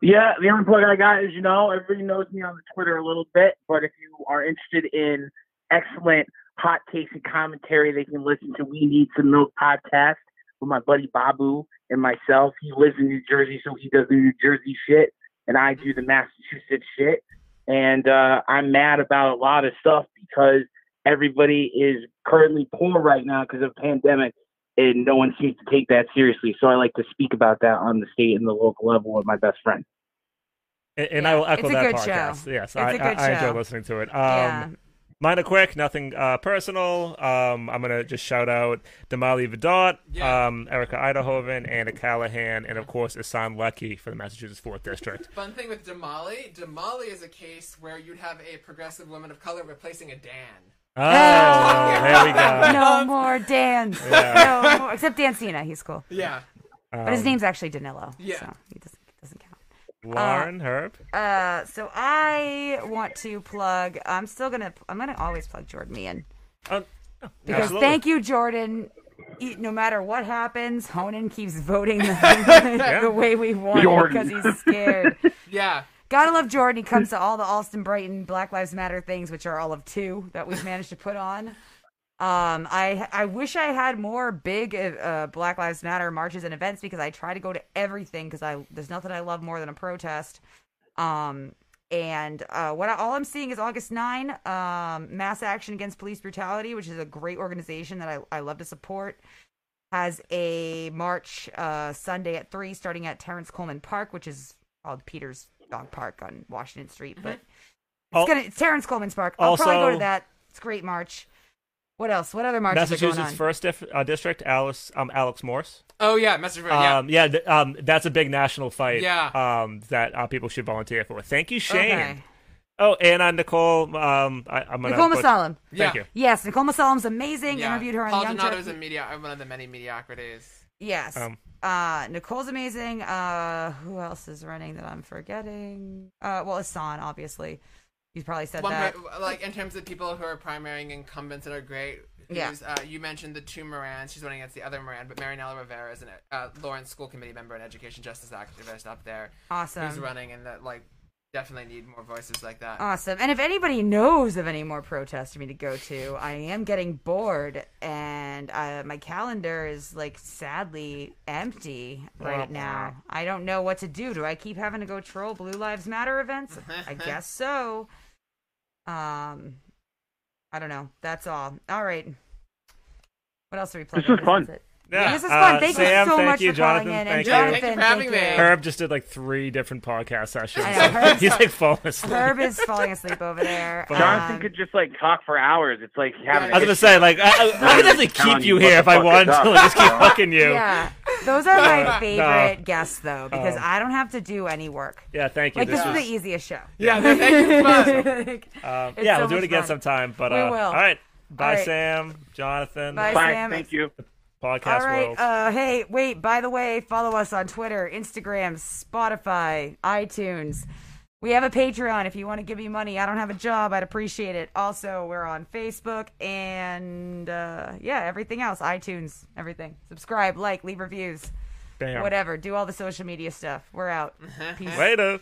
Yeah, the only plug I got is, you know, everybody knows me on the Twitter a little bit, but if you are interested in excellent hot takes and commentary, they can listen to We Need Some Milk podcast with my buddy Babu and myself. He lives in New Jersey, so he does the New Jersey shit, and I do the Massachusetts shit. And uh, I'm mad about a lot of stuff because everybody is currently poor right now because of pandemic and no one seems to take that seriously. So I like to speak about that on the state and the local level with my best friend. And, and I will echo it's a that good show. podcast. Yes, It's I, a good I, I enjoy listening to it. Um, Yeah. Mine are quick, nothing uh, personal. Um, I'm gonna just shout out Damali Vidot, Yeah. um, Erika Uyterhoeven, Anna Callahan, and of course Ihssane Leckey for the Massachusetts Fourth District. Fun thing with Damali, Damali is a case where you'd have a progressive woman of color replacing a Dan. Oh, there we go. No more Dan. Yeah. No more. Except Dan Sena. He's cool. Yeah. But his Um, name's actually Danillo. Yeah. So he doesn't, doesn't count. Lauren Herb. Uh, so I want to plug. I'm still gonna. I'm gonna always plug Jordan Meehan Oh, because absolutely. thank you, Jordan. E- No matter what happens, Honan keeps voting the, the way we want Jordan. because he's scared. Yeah. Gotta love Jordan. He comes to all the Allston Brighton Black Lives Matter things, which are all of two that we've managed to put on. Um, I I wish I had more big uh, Black Lives Matter marches and events because I try to go to everything because I there's nothing I love more than a protest. Um, and uh, what I, all I'm seeing is August 9, um, Mass Action Against Police Brutality, which is a great organization that I, I love to support, has a march uh, Sunday at 3 starting at Terrence Coleman Park, which is called Peter's Dog Park on Washington Street. But Al- it's, gonna, it's Terrence Coleman's Park. I'll probably go to that. It's a great march. What else? What other marches are going Massachusetts on? First dif- uh, District, Alice, um, Alex Morse. Oh yeah, message for yeah. Um, yeah, th- um, that's a big national fight. Yeah. Um, that uh, people should volunteer for. Thank you, Shane. Okay. Oh, and uh, Nicole. Um, I, I'm gonna. Nicole put- Mossalam. Thank Yeah. you. Yes, Nicole Mossalam's amazing. yeah. Interviewed her on Paul Young Donato's Turkey. a media one of the many mediocrities. Yes. Um, uh, Nicole's amazing. Uh, who else is running that I'm forgetting? Uh, well, Ihssane, obviously. You probably said One that. pri- like in terms of people who are primarying incumbents that are great. Yeah. Uh, you mentioned the two Morans. She's running against the other Moran, but Marianela Rivera is a uh, Lawrence School Committee member and education justice activist up there. Awesome. Who's running and that like definitely need more voices like that. Awesome. And if anybody knows of any more protests for me to go to, I am getting bored and uh, my calendar is like sadly empty right now. I don't know what to do. Do I keep having to go troll Blue Lives Matter events? I guess so. Um, I don't know. That's all. All right. What else are we playing? This was fun. Yeah. This is fun. uh, Thank Sam, you so thank much you, for calling Jonathan. in. And Thank Yeah, you. thank you for having thank me. Herb just did like three different podcast sessions. I know, He's like falling asleep. Herb is falling asleep over there. Jonathan Um, could just like talk for hours. It's like having. I was gonna say, like, I, I, I could definitely keep you you here if I fuck wanted to. Like, just keep fucking you. Yeah, those are my Uh, favorite no. guests though because Um, I don't have to do any work. Yeah, thank you. Like this is was- the easiest show. Yeah, thank you. Like, Um, It's yeah, so we'll do it again fun. sometime. But We uh, will. all right, bye, right. Sam, Jonathan, Bye, Bye. Sam. Thank you. Podcast All right. world. Uh, hey, wait. By the way, follow us on Twitter, Instagram, Spotify, iTunes. We have a Patreon. If you want to give me money, I don't have a job. I'd appreciate it. Also, we're on Facebook and uh, yeah, everything else, iTunes, everything. Subscribe, like, leave reviews, Bam. whatever. Do all the social media stuff. We're out. Peace. Later.